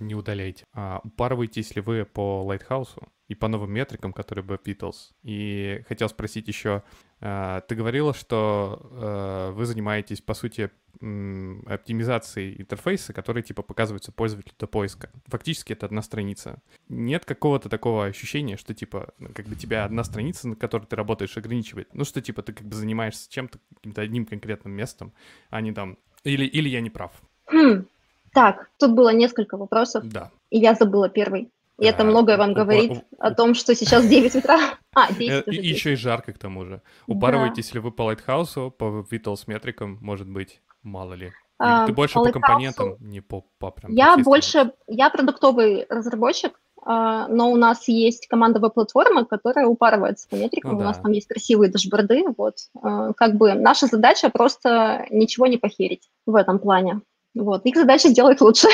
Не удаляйте. А, упарываетесь ли вы по Лайтхаусу и по новым метрикам, которые бы Beatles? И хотел спросить еще, а, ты говорила, что а, вы занимаетесь, по сути, оптимизацией интерфейса, который, типа, показывается пользователю до поиска. Фактически это одна страница. Нет какого-то такого ощущения, что, типа, как бы тебя одна страница, на которой ты работаешь, ограничивает? Ну, что, типа, ты как бы занимаешься чем-то, каким-то одним конкретным местом, а не там... Или, или я не прав? Хм. Так, тут было несколько вопросов, Да. и я забыла первый. И это А, многое вам говорит о том, что сейчас 9 утра. А, 10 Э, уже. И 10. еще и жарко к тому же. Упарываетесь ли вы по Лайтхаусу, по Vittles метрикам, может быть, мало ли? Или А, ты больше по компонентам, не по, по прям Я больше, я продуктовый разработчик, а, но у нас есть команда веб-платформы, которая упарывается по метрикам, Ну у нас там есть красивые дашборды, вот. Как бы наша задача просто ничего не похерить в этом плане. Вот. Их задача сделать лучше.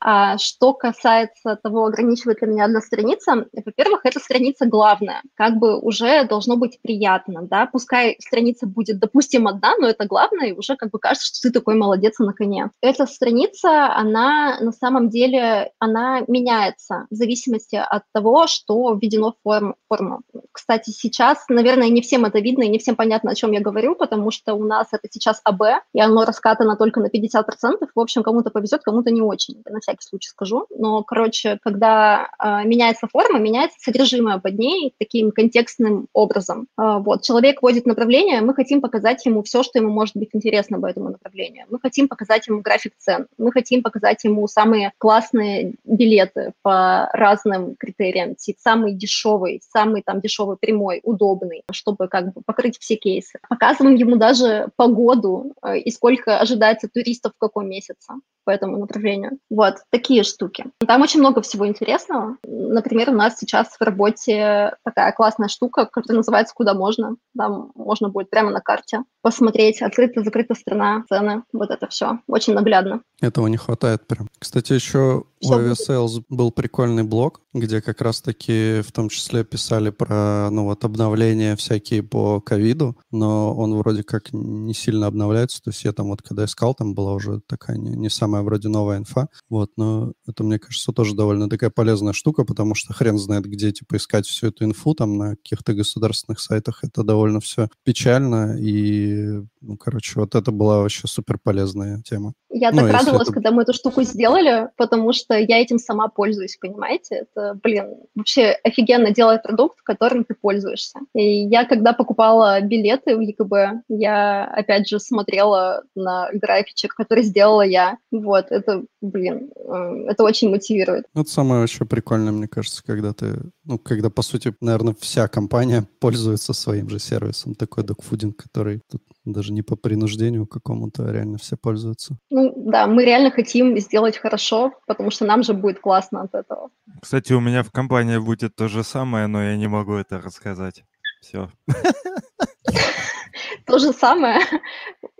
А что касается того, ограничивает ли меня одна страница, во-первых, эта страница главная. Как бы уже должно быть приятно, да. Пускай страница будет, допустим, одна, но это главное, и уже как бы кажется, что ты такой молодец на коне. Эта страница, она на самом деле, она меняется в зависимости от того, что введено в форм, форму. Кстати, сейчас, наверное, не всем это видно и не всем понятно, о чем я говорю, потому что у нас это сейчас АБ, и оно раскатано только на 50%. В общем, кому-то повезет, кому-то не очень. На всякий случай скажу. Но, короче, когда э, меняется форма, меняется содержимое под ней таким контекстным образом. Э, вот, человек вводит направление, мы хотим показать ему все, что ему может быть интересно по этому направлению. Мы хотим показать ему график цен, мы хотим показать ему самые классные билеты по разным критериям, самый дешевый, самый там дешевый прямой, удобный, чтобы как бы покрыть все кейсы. Показываем ему даже погоду э, и сколько ожидается туристов в каком месяце по этому направлению. Вот. Такие штуки. Там очень много всего интересного. Например, у нас сейчас в работе такая классная штука, которая называется «Куда можно». Там можно будет прямо на карте посмотреть, открыта-закрыта страна, цены, вот это все. Очень наглядно. Этого не хватает прям. Кстати, еще у. Aviasales был прикольный блог, где как раз-таки в том числе писали про ну вот обновления всякие по ковиду, но он вроде как не сильно обновляется. То есть я там вот когда искал, там была уже такая не, не самая вроде новая инфа. Вот, но это, мне кажется, тоже довольно такая полезная штука, потому что хрен знает, где типа искать всю эту инфу там на каких-то государственных сайтах. Это довольно все печально и, ну, короче, вот это была вообще супер полезная тема. Я Ну, так радовалась, это- когда мы эту штуку сделали, потому что я этим сама пользуюсь, понимаете? Это, блин, вообще офигенно делать продукт, которым ты пользуешься. И я, когда покупала билеты в ЕКБ, я, опять же, смотрела на графичек, который сделала я. Вот, это, блин, э, это очень мотивирует. Ну, Это самое вообще прикольное, мне кажется, когда ты, ну, когда, по сути, наверное, вся компания пользуется своим же сервисом. Такой докфудинг, который тут даже не по принуждению какому-то, а реально все пользуются. Ну, да, мы реально хотим сделать хорошо, потому что нам же будет классно от этого. Кстати, у меня в компании будет то же самое, но я не могу это рассказать. Все. То же самое,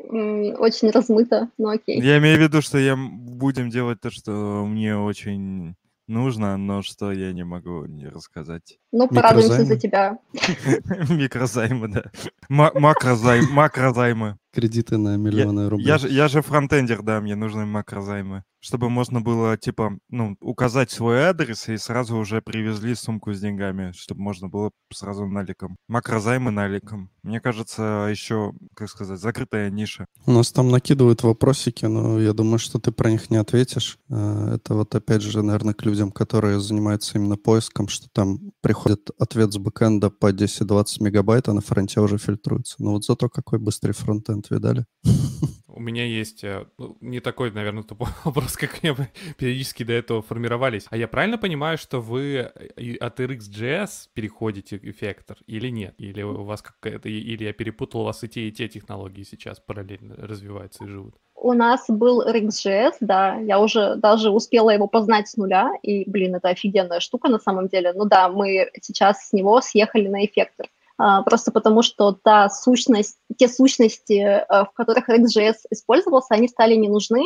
очень размыто, но окей. Я имею в виду, что я будем делать то, что мне очень нужно, но что я не могу не рассказать. Ну, порадуемся за тебя. Микрозаймы, да. Ма- Макрозайм, макрозаймы. Кредиты на миллионы рублей. Я же, я же фронтендер, да, мне нужны макрозаймы. Чтобы можно было, типа, ну, указать свой адрес и сразу уже привезли сумку с деньгами, чтобы можно было сразу наликом. Макрозаймы наликом. Мне кажется, еще, как сказать, закрытая ниша. У нас там накидывают вопросики, но я думаю, что ты про них не ответишь. Э, Это вот опять же, наверное, к людям, которые занимаются именно поиском, что там приходит ответ с бэкэнда по 10-20 мегабайт, а на фронте уже фильтруется. Ну вот зато какой быстрый фронтенд, видали? У меня есть э, ну, не такой, наверное, тупой вопрос, как бы периодически до этого формировались. А я правильно понимаю, что вы э, от RxJS переходите Effector или нет? Или у вас какая-то... Или я перепутал, у вас и те, и те технологии сейчас параллельно развиваются и живут? У нас был RxJS, да, я уже даже успела его познать с нуля, и, блин, это офигенная штука на самом деле. Ну да, мы сейчас с него съехали на эффектор. А, Просто потому, что та сущность, те сущности, э, в которых RxJS использовался, они стали не нужны,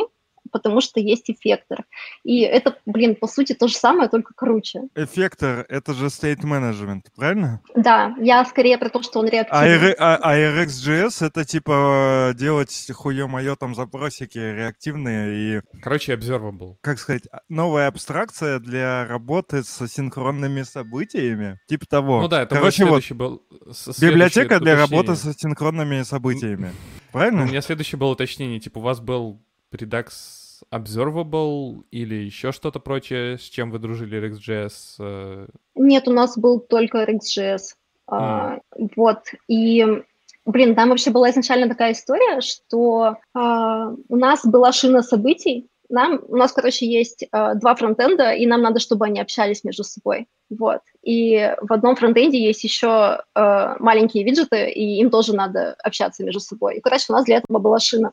потому что есть эффектор. И это, блин, по сути то же самое, только круче. Эффектор — это же state management, правильно? Да, я скорее про то, что он А, реактивный. R- а- а RxJS — это типа делать хуе-мое там запросики реактивные и Короче, observable. как сказать, а- новая абстракция для работы с синхронными событиями. Типа того. Ну да, это Короче, вот, был... библиотека для работы с синхронными событиями. У Правильно? меня следующее было уточнение, типа у вас был Redux Observable или еще что-то прочее, с чем вы дружили RxJS? э, Нет, у нас был только RxJS. А, вот, и, блин, там вообще была изначально такая история, что а, у нас была шина событий, нам, у нас, короче, есть а, два фронтенда, и нам надо, чтобы они общались между собой. Вот. И в одном фронтенде есть еще а, маленькие виджеты, и им тоже надо общаться между собой. И, короче, у нас для этого была шина.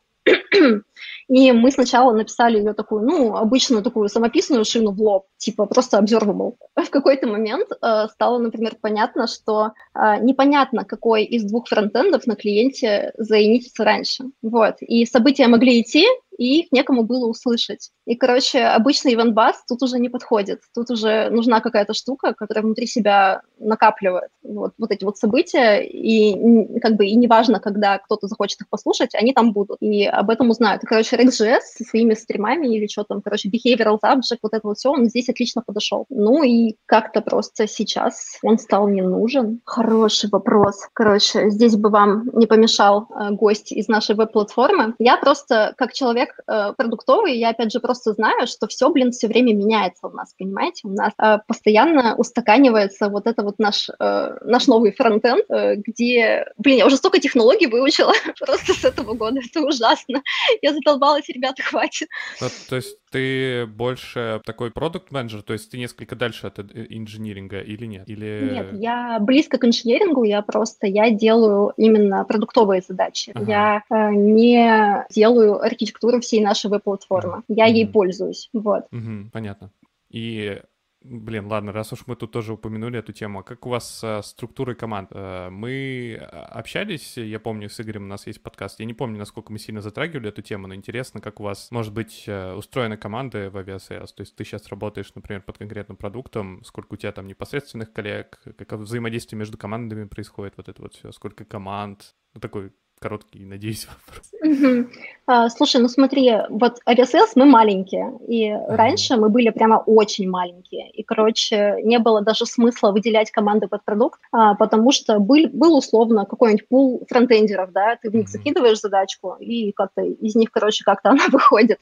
И мы сначала написали ее такую, ну, обычную такую самописную шину в лоб, типа просто observable. В какой-то момент э, стало, например, понятно, что э, непонятно, какой из двух фронтендов на клиенте заинитится раньше. Вот. И события могли идти, и их некому было услышать. И, короче, обычный event bus тут уже не подходит. Тут уже нужна какая-то штука, которая внутри себя накапливает вот, вот эти вот события, и как бы и неважно, когда кто-то захочет их послушать, они там будут, и об этом узнают. И, короче, RxJS со своими стримами или что там, короче, behavioral subject, вот это вот все, он здесь отлично подошел. Ну и как-то просто сейчас он стал не нужен. Хороший вопрос. Короче, здесь бы вам не помешал э, гость из нашей веб-платформы. Я просто, как человек э, продуктовый, я опять же просто знаю, что все, блин, все время меняется у нас, понимаете? У нас э, постоянно устаканивается вот это вот наш, э, наш новый фронтенд, э, где, блин, я уже столько технологий выучила просто с этого года, это ужасно. Я задолбалась заебалась, ребята, хватит. То, то есть ты больше такой продукт менеджер то есть ты несколько дальше от э, инжиниринга или нет? Или... Нет, я близко к инженерингу, я просто, я делаю именно продуктовые задачи. Ага. Я э, не делаю архитектуру всей нашей веб-платформы. Я ей пользуюсь, вот. Мгм, понятно. И, блин, ладно, раз уж мы тут тоже упомянули эту тему, а как у вас с структурой команд? Э, Мы общались, я помню, с Игорем у нас есть подкаст, я не помню, насколько мы сильно затрагивали эту тему, но интересно, как у вас, может быть, э, устроена команда в Aviasales, то есть ты сейчас работаешь, например, под конкретным продуктом, сколько у тебя там непосредственных коллег, как взаимодействие между командами происходит, вот это вот все, сколько команд, ну, такой короткий, надеюсь, вопрос. А, слушай, ну смотри, вот Aviasales мы маленькие, и раньше мы были прямо очень маленькие, и, короче, не было даже смысла выделять команды под продукт, а, потому что был, был условно какой-нибудь пул фронтендеров, да, ты в них Мгм. закидываешь задачку, и как-то из них, короче, как-то она выходит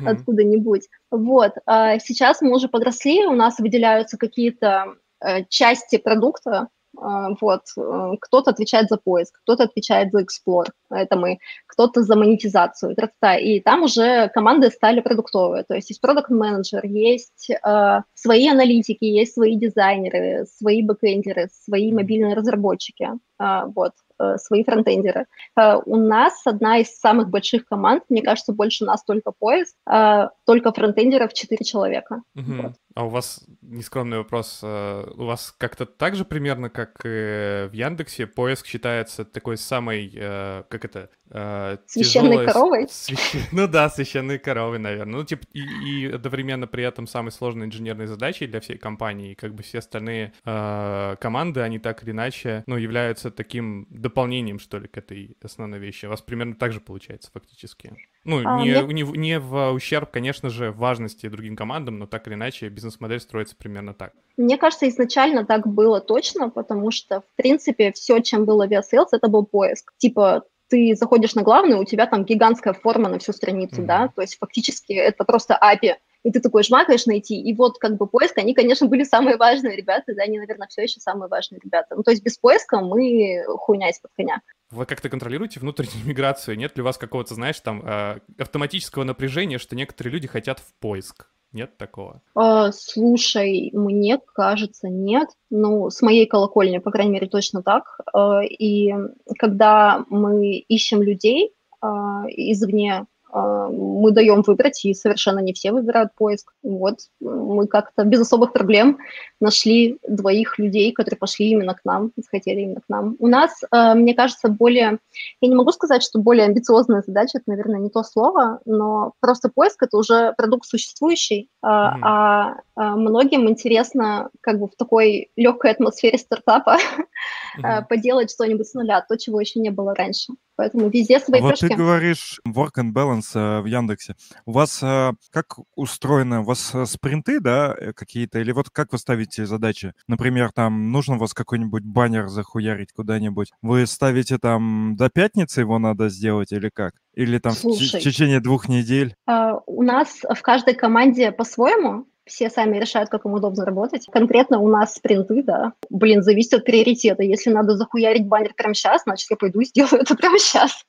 Мгм. откуда-нибудь. Вот. А сейчас мы уже подросли, у нас выделяются какие-то э, части продукта, вот, э, кто-то отвечает за поиск, кто-то отвечает за explore, это мы, кто-то за монетизацию, и там уже команды стали продуктовые, то есть есть продукт менеджер есть э, свои аналитики, есть свои дизайнеры, свои бэкэндеры, свои мобильные разработчики, а, вот, свои фронтендеры. Э, У нас одна из самых больших команд, мне кажется, больше нас только поиск, а, только фронтендеров 4 человека. Мгм. Вот. А у вас нескромный вопрос. э, У вас как-то так же примерно, как и в Яндексе, поиск считается такой самой, э, как это, э, Священной тяжелой- коровой? священ- Ну да, священной коровой, наверное. Ну, типа, и, и одновременно при этом самой сложной инженерной задачей для всей компании. И как бы все остальные э, команды, они так или иначе, ну, являются таким дополнением, что ли, к этой основной вещи. У вас примерно так же получается фактически. Ну, А, не, мне- не, в- не в ущерб, конечно же, важности другим командам, но так или иначе бизнес-модель строится примерно так. Мне кажется, изначально так было точно, потому что, в принципе, все, чем был Aviasales, это был поиск. Типа, ты заходишь на главную, у тебя там гигантская форма на всю страницу, Мгм. да, то есть фактически это просто API, и ты такой жмакаешь найти, и вот как бы поиск, они, конечно, были самые важные ребята, да, они, наверное, все еще самые важные ребята. Ну, то есть без поиска мы хуйня из-под коня. Вы как-то контролируете внутреннюю миграцию? Нет ли у вас какого-то, знаешь, там э, автоматического напряжения, что некоторые люди хотят в поиск? Нет такого? А, слушай, мне кажется, нет. Ну, с моей колокольни, по крайней мере, точно так. А, и когда мы ищем людей а, извне, мы даем выбрать, и совершенно не все выбирают поиск. Вот мы как-то без особых проблем нашли двоих людей, которые пошли именно к нам, захотели именно к нам. У нас, а, мне кажется, более... Я не могу сказать, что более амбициозная задача, это, наверное, не то слово, но просто поиск — это уже продукт существующий, а, Мгм. а, а многим интересно как бы в такой легкой атмосфере стартапа а, Мгм. поделать что-нибудь с нуля, то, чего еще не было раньше. Поэтому везде свои Вот ты пешки. говоришь work and balance э, в Яндексе. У вас э, как устроено? У вас э, спринты, да, какие-то? Или вот как вы ставите задачи? Например, там нужно у вас какой-нибудь баннер захуярить куда-нибудь. Вы ставите там до пятницы его надо сделать или как? Или там в, те- в Слушай. течение двух недель? А, У нас в каждой команде по-своему, все сами решают, как им удобно работать. Конкретно у нас спринты, да. Блин, зависит от приоритета. Если надо захуярить баннер прямо сейчас, значит, я пойду и сделаю это прямо сейчас.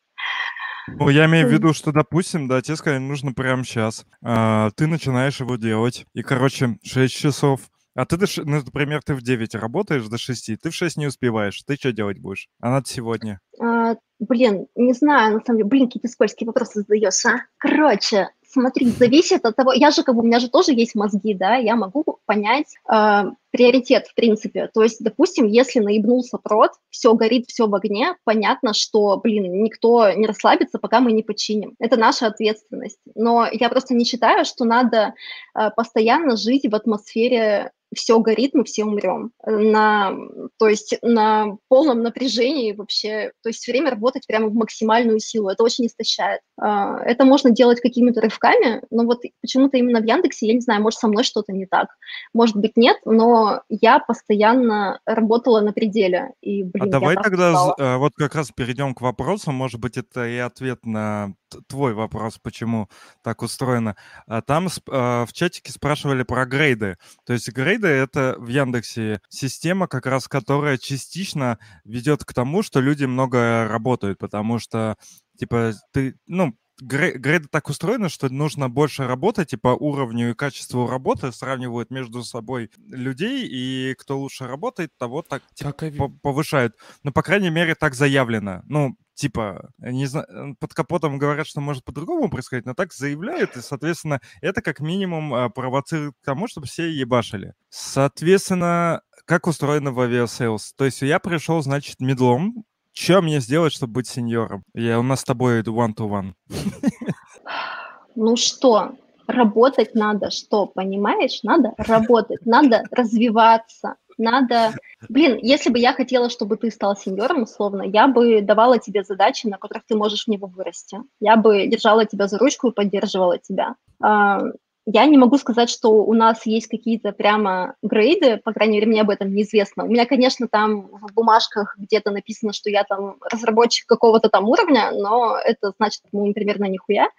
Ну, я имею в виду, что, допустим, да, тебе сказали, нужно прямо сейчас. ты начинаешь его делать. И, короче, 6 часов. А ты, ну, например, ты в 9 работаешь до 6, ты в 6 не успеваешь. Ты что делать будешь? А надо сегодня. А, блин, не знаю, на самом деле, блин, какие ты скользкие вопросы задаешь, а? Короче, смотри, зависит от того, я же как бы, у меня же тоже есть мозги, да, я могу понять а, приоритет, в принципе. То есть, допустим, если наебнулся прод, все горит, все в огне, понятно, что, блин, никто не расслабится, пока мы не починим. Это наша ответственность. Но я просто не считаю, что надо а, постоянно жить в атмосфере все горит, мы все умрем. На, то есть на полном напряжении вообще, то есть время работать прямо в максимальную силу. Это очень истощает. А, Это можно делать какими-то рывками, но вот почему-то именно в Яндексе, я не знаю, может, со мной что-то не так. Может быть, нет, но я постоянно работала на пределе. И, блин, А давай тогда устала. з- э, вот как раз перейдем к вопросу. Может быть, это и ответ на твой вопрос, почему так устроено. А Там э, в чатике спрашивали про грейды. То есть грейды — это в Яндексе система, как раз которая частично ведет к тому, что люди много работают, потому что, типа, ты, ну, грейды так устроены, что нужно больше работать, и по уровню и качеству работы сравнивают между собой людей, и кто лучше работает, того так типа, Так, по- повышают. Ну, по крайней мере, так заявлено. Ну, типа, не знаю, под капотом говорят, что может по-другому происходить, но так заявляют, и, соответственно, это как минимум а, провоцирует к тому, чтобы все ебашили. Соответственно, как устроено в Aviasales? То есть я пришел, значит, middle ом. Что мне сделать, чтобы быть senior ом? Я, у нас с тобой one-to-one. Ну что, работать надо, что, понимаешь? Надо работать, надо развиваться, надо... Блин, если бы я хотела, чтобы ты стал сеньором, условно, я бы давала тебе задачи, на которых ты можешь в него вырасти. Я бы держала тебя за ручку и поддерживала тебя. Я не могу сказать, что у нас есть какие-то прямо грейды, по крайней мере, мне об этом неизвестно. У меня, конечно, там в бумажках где-то написано, что я там разработчик какого-то там уровня, но это значит, ну, примерно нихуя.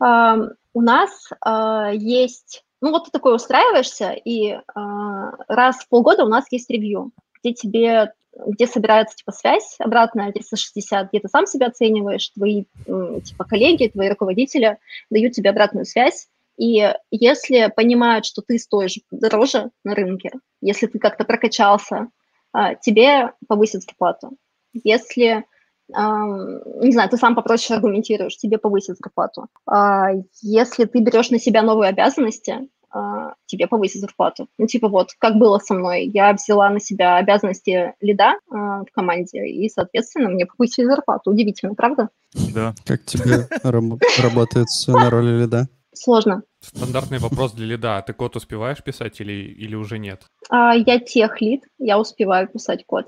А, У нас а, есть... Ну, вот ты такой устраиваешься, и а, раз в полгода у нас есть ревью, где тебе где собирается типа связь обратная 360, где ты сам себя оцениваешь, твои типа коллеги, твои руководители дают тебе обратную связь, и если понимают, что ты стоишь дороже на рынке, если ты как-то прокачался, а, тебе повысят зарплату. Если, не знаю, ты сам попроще аргументируешь, тебе повысят зарплату. А, Если ты берешь на себя новые обязанности, а, тебе повысят зарплату. Ну, типа вот, как было со мной. Я взяла на себя обязанности лида в команде, и, соответственно, мне повысили зарплату. Удивительно, правда? Да. Как тебе раб- работает на роли лида? Сложно. Стандартный вопрос для лида. Ты код успеваешь писать или, или уже нет? А, Я тех лид, я успеваю писать код.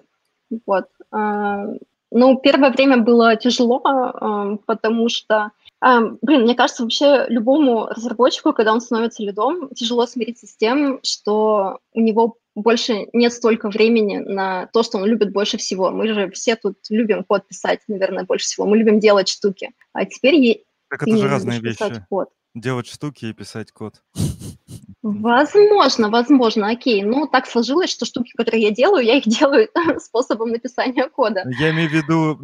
Вот. А, Ну, первое время было тяжело, а, потому что, а, блин, мне кажется, вообще любому разработчику, когда он становится лидом, тяжело смириться с тем, что у него больше нет столько времени на то, что он любит больше всего. Мы же все тут любим код писать, наверное, больше всего. Мы любим делать штуки. А теперь Так это же разные вещи. код. Делать штуки и писать код. Возможно, возможно, окей. Ну, так сложилось, что штуки, которые я делаю, я их делаю способом написания кода. Я имею в виду,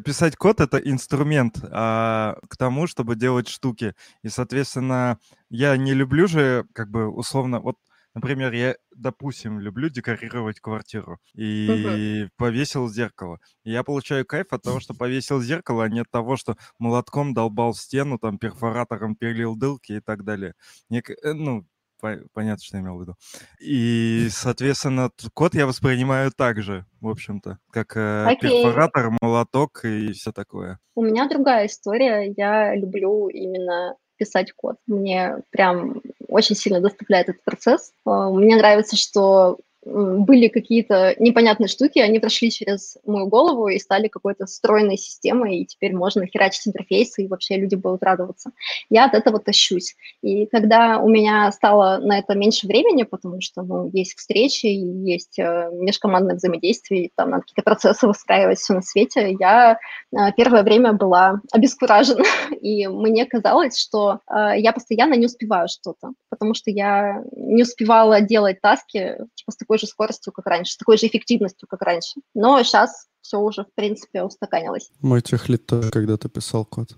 писать код — это инструмент а, к тому, чтобы делать штуки. И, соответственно, я не люблю же, как бы, условно, вот, например, я, допустим, люблю декорировать квартиру и повесил зеркало. Я получаю кайф от того, что повесил зеркало, а не от того, что молотком долбал стену, там, перфоратором пилил дылки и так далее. Мне э, ну, по- понятно, что я имел в виду. И, соответственно, код я воспринимаю так же, в общем-то, как э, перфоратор, молоток и все такое. У меня другая история. Я люблю именно писать код. Мне прям очень сильно доставляет этот процесс. А, Мне нравится, что были какие-то непонятные штуки, они прошли через мою голову и стали какой-то стройной системой, и теперь можно херачить интерфейсы, и вообще люди будут радоваться. Я от этого тащусь. И когда у меня стало на это меньше времени, потому что ну, есть встречи, есть э, межкомандное взаимодействие, там надо какие-то процессы выстраивать, все на свете, я э, первое время была обескуражена, и мне казалось, что э, я постоянно не успеваю что-то, потому что я не успевала делать таски типа, с такой же скоростью, как раньше, с такой же эффективностью, как раньше. Но сейчас все уже, в принципе, устаканилось. Мой техлит тоже когда-то писал код.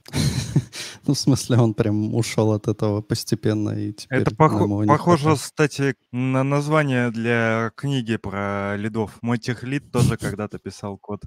Ну, в смысле, он прям ушел от этого постепенно, и теперь Это не похоже, хватает. кстати, на название для книги про лидов. Мой техлид тоже когда-то писал код.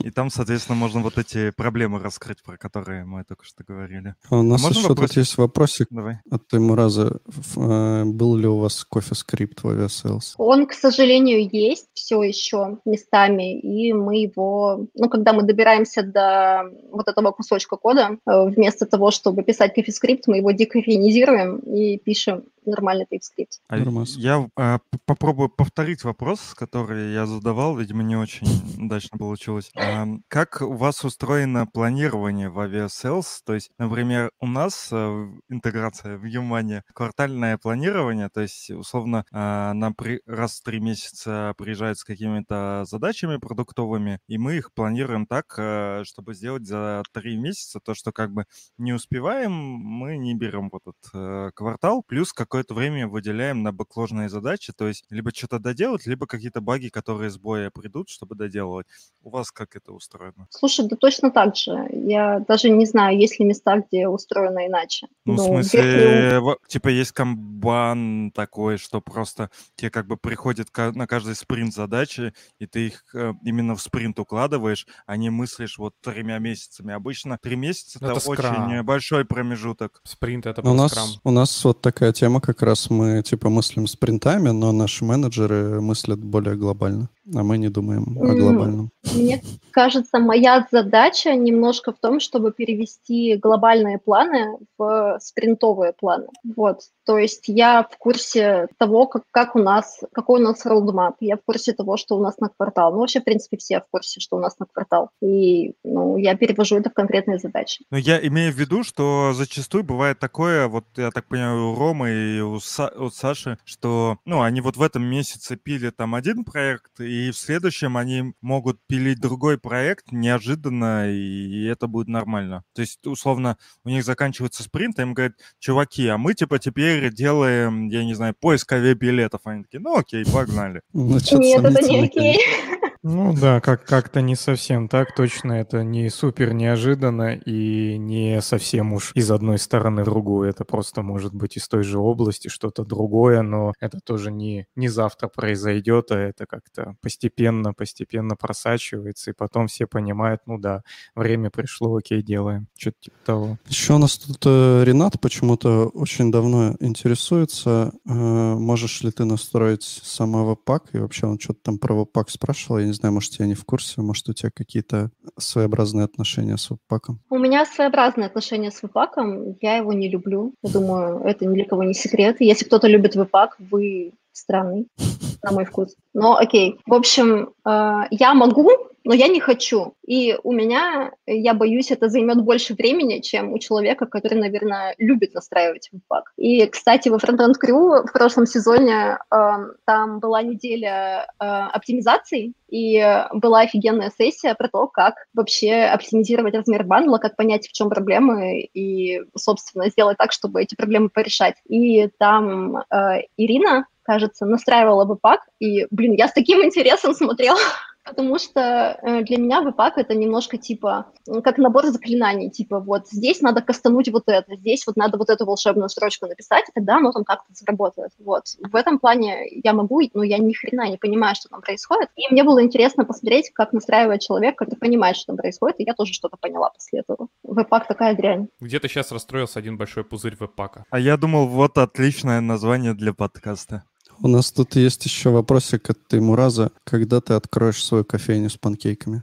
И там, соответственно, можно вот эти проблемы раскрыть, про которые мы только что говорили. А У нас Можно еще тут вопросик? есть вопросик Давай. от Таймураза. Э, Был ли у вас кофе-скрипт в Aviasales? Он, к сожалению, есть все еще местами, и мы его, ну, когда мы добираемся до вот этого кусочка кода, э, вместо того, чтобы писать TypeScript, мы его декофинизируем и пишем нормальный TypeScript. А. Я п- попробую повторить вопрос, который я задавал, видимо, не очень удачно получилось. Ам, Как у вас устроено планирование в Aviasales? То есть, например, у нас э, интеграция в Юмане, квартальное планирование, то есть, условно, а, нам при- раз в три месяца приезжают с какими-то задачами продуктовыми, и мы их планируем так, э, чтобы сделать за три месяца то, что как бы не успеваем, мы не берем в этот э, квартал, плюс как какое-то время выделяем на бэкложные задачи, то есть либо что-то доделать, либо какие-то баги, которые с боя придут, чтобы доделывать. У вас как это устроено? Слушай, да точно так же. Я даже не знаю, есть ли места, где устроено иначе. Ну, в Ну, смысле, если во- типа есть камбан такой, что просто тебе как бы приходит ка- на каждый спринт задачи, и ты их э, именно в спринт укладываешь, а не мыслишь вот тремя месяцами. Обычно три месяца это, это очень скрам. э, большой промежуток. Спринт это У просто нас, скрам. у нас вот такая тема, как раз мы типа мыслим спринтами, но наши менеджеры мыслят более глобально, а мы не думаем о глобальном. Мне кажется, моя задача немножко в том, чтобы перевести глобальные планы в спринтовые планы. Вот. То есть я в курсе того, как, как у нас, какой у нас roadmap, я в курсе того, что у нас на квартал. Ну, вообще, в принципе, все в курсе, что у нас на квартал. И ну, я перевожу это в конкретные задачи. Но я имею в виду, что зачастую бывает такое, вот я так понимаю, у Ромы и у, Са- у Саши, что, ну, они вот в этом месяце пилят там один проект, и в следующем они могут пилить другой проект неожиданно, и это будет нормально. То есть, условно, у них заканчивается спринт, а им говорят, чуваки, а мы, типа, теперь делаем, я не знаю, поиск авиабилетов. Они такие, ну, окей, погнали. Ну, Нет, это не окей. Ну да, как- как-то не совсем так, точно это не супер неожиданно и не совсем уж из одной стороны в другую. Это просто может быть из той же области что-то другое, но это тоже не, не завтра произойдет, а это как-то постепенно, постепенно просачивается, и потом все понимают, ну да, время пришло, окей, делаем. Что-то типа того. Еще у нас тут э, Ренат почему-то очень давно интересуется, э, можешь ли ты настроить сам веб-пак, и вообще он что-то там про веб-пак спрашивал, я не знаю, может, я не в курсе, может, у тебя какие-то своеобразные отношения с веб-паком. У меня своеобразное отношение с веб-паком. Я его не люблю. Я думаю, это ни для кого не секрет. Если кто-то любит веб-пак, вы странный, на мой вкус. Но окей. В общем, э, я могу, но я не хочу. И у меня, я боюсь, это займет больше времени, чем у человека, который, наверное, любит настраивать веб-пак. И, кстати, во Frontend Crew в прошлом сезоне э, там была неделя э, оптимизаций, и была офигенная сессия про то, как вообще оптимизировать размер бандла, как понять, в чем проблемы, и, собственно, сделать так, чтобы эти проблемы порешать. И там э, Ирина, кажется, настраивала веб-пак, и, блин, я с таким интересом смотрела, потому что э, для меня веб-пак это немножко типа как набор заклинаний, типа вот здесь надо кастануть вот это, здесь вот надо вот эту волшебную строчку написать, и тогда оно там как-то заработает. Вот. В этом плане я могу, но я ни хрена не понимаю, что там происходит. И мне было интересно посмотреть, как настраивает человек, который понимает, что там происходит, и я тоже что-то поняла после этого. Веб-пак такая дрянь. Где-то сейчас расстроился один большой пузырь веб-пака. А я думал, вот отличное название для подкаста. У нас тут есть еще вопросик от Тимураза. Когда ты откроешь свою кофейню с панкейками?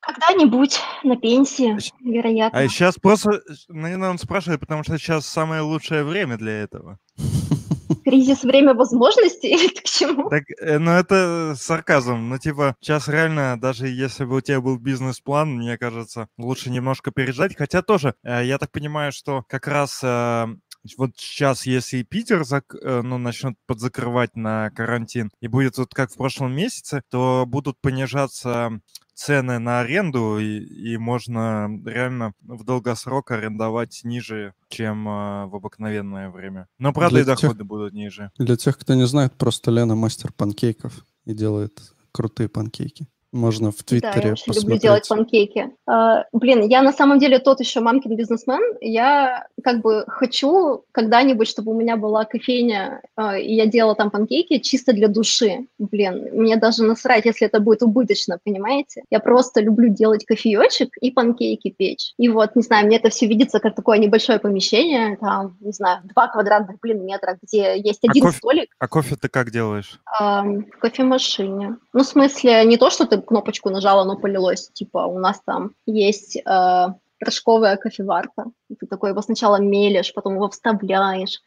Когда-нибудь на пенсии, вероятно. А сейчас просто, наверное, он спрашивает, потому что сейчас самое лучшее время для этого. Кризис время возможностей или к чему? Так, э, ну это сарказм. Ну типа, сейчас реально, даже если бы у тебя был бизнес-план, мне кажется, лучше немножко переждать. Хотя тоже, э, я так понимаю, что как раз э, вот сейчас, если Питер зак- э, ну, начнет подзакрывать на карантин, и будет вот как в прошлом месяце, то будут понижаться цены на аренду, и, и можно реально в долгосрок арендовать ниже, чем э, в обыкновенное время. Но, правда, Для и тех- доходы будут ниже. Для тех, кто не знает, просто Лена мастер панкейков и делает крутые панкейки. Можно в Да, Твиттере я очень люблю посмотреть. делать панкейки. А, блин, я на самом деле тот еще мамкин бизнесмен. Я как бы хочу когда-нибудь, чтобы у меня была кофейня, а, и я делала там панкейки чисто для души. Блин, мне даже насрать, если это будет убыточно, понимаете? Я просто люблю делать кофеечек и панкейки печь. И вот, не знаю, мне это все видится как такое небольшое помещение, там, не знаю, два квадратных, блин, метра, где есть А один кофе- столик, А кофе ты как делаешь? Ам, в кофемашине. Ну, в смысле, не то, что ты кнопочку нажала, оно полилось. Типа, у нас там есть э, порошковая кофеварка. Ты такой его сначала мелешь, потом его вставляешь,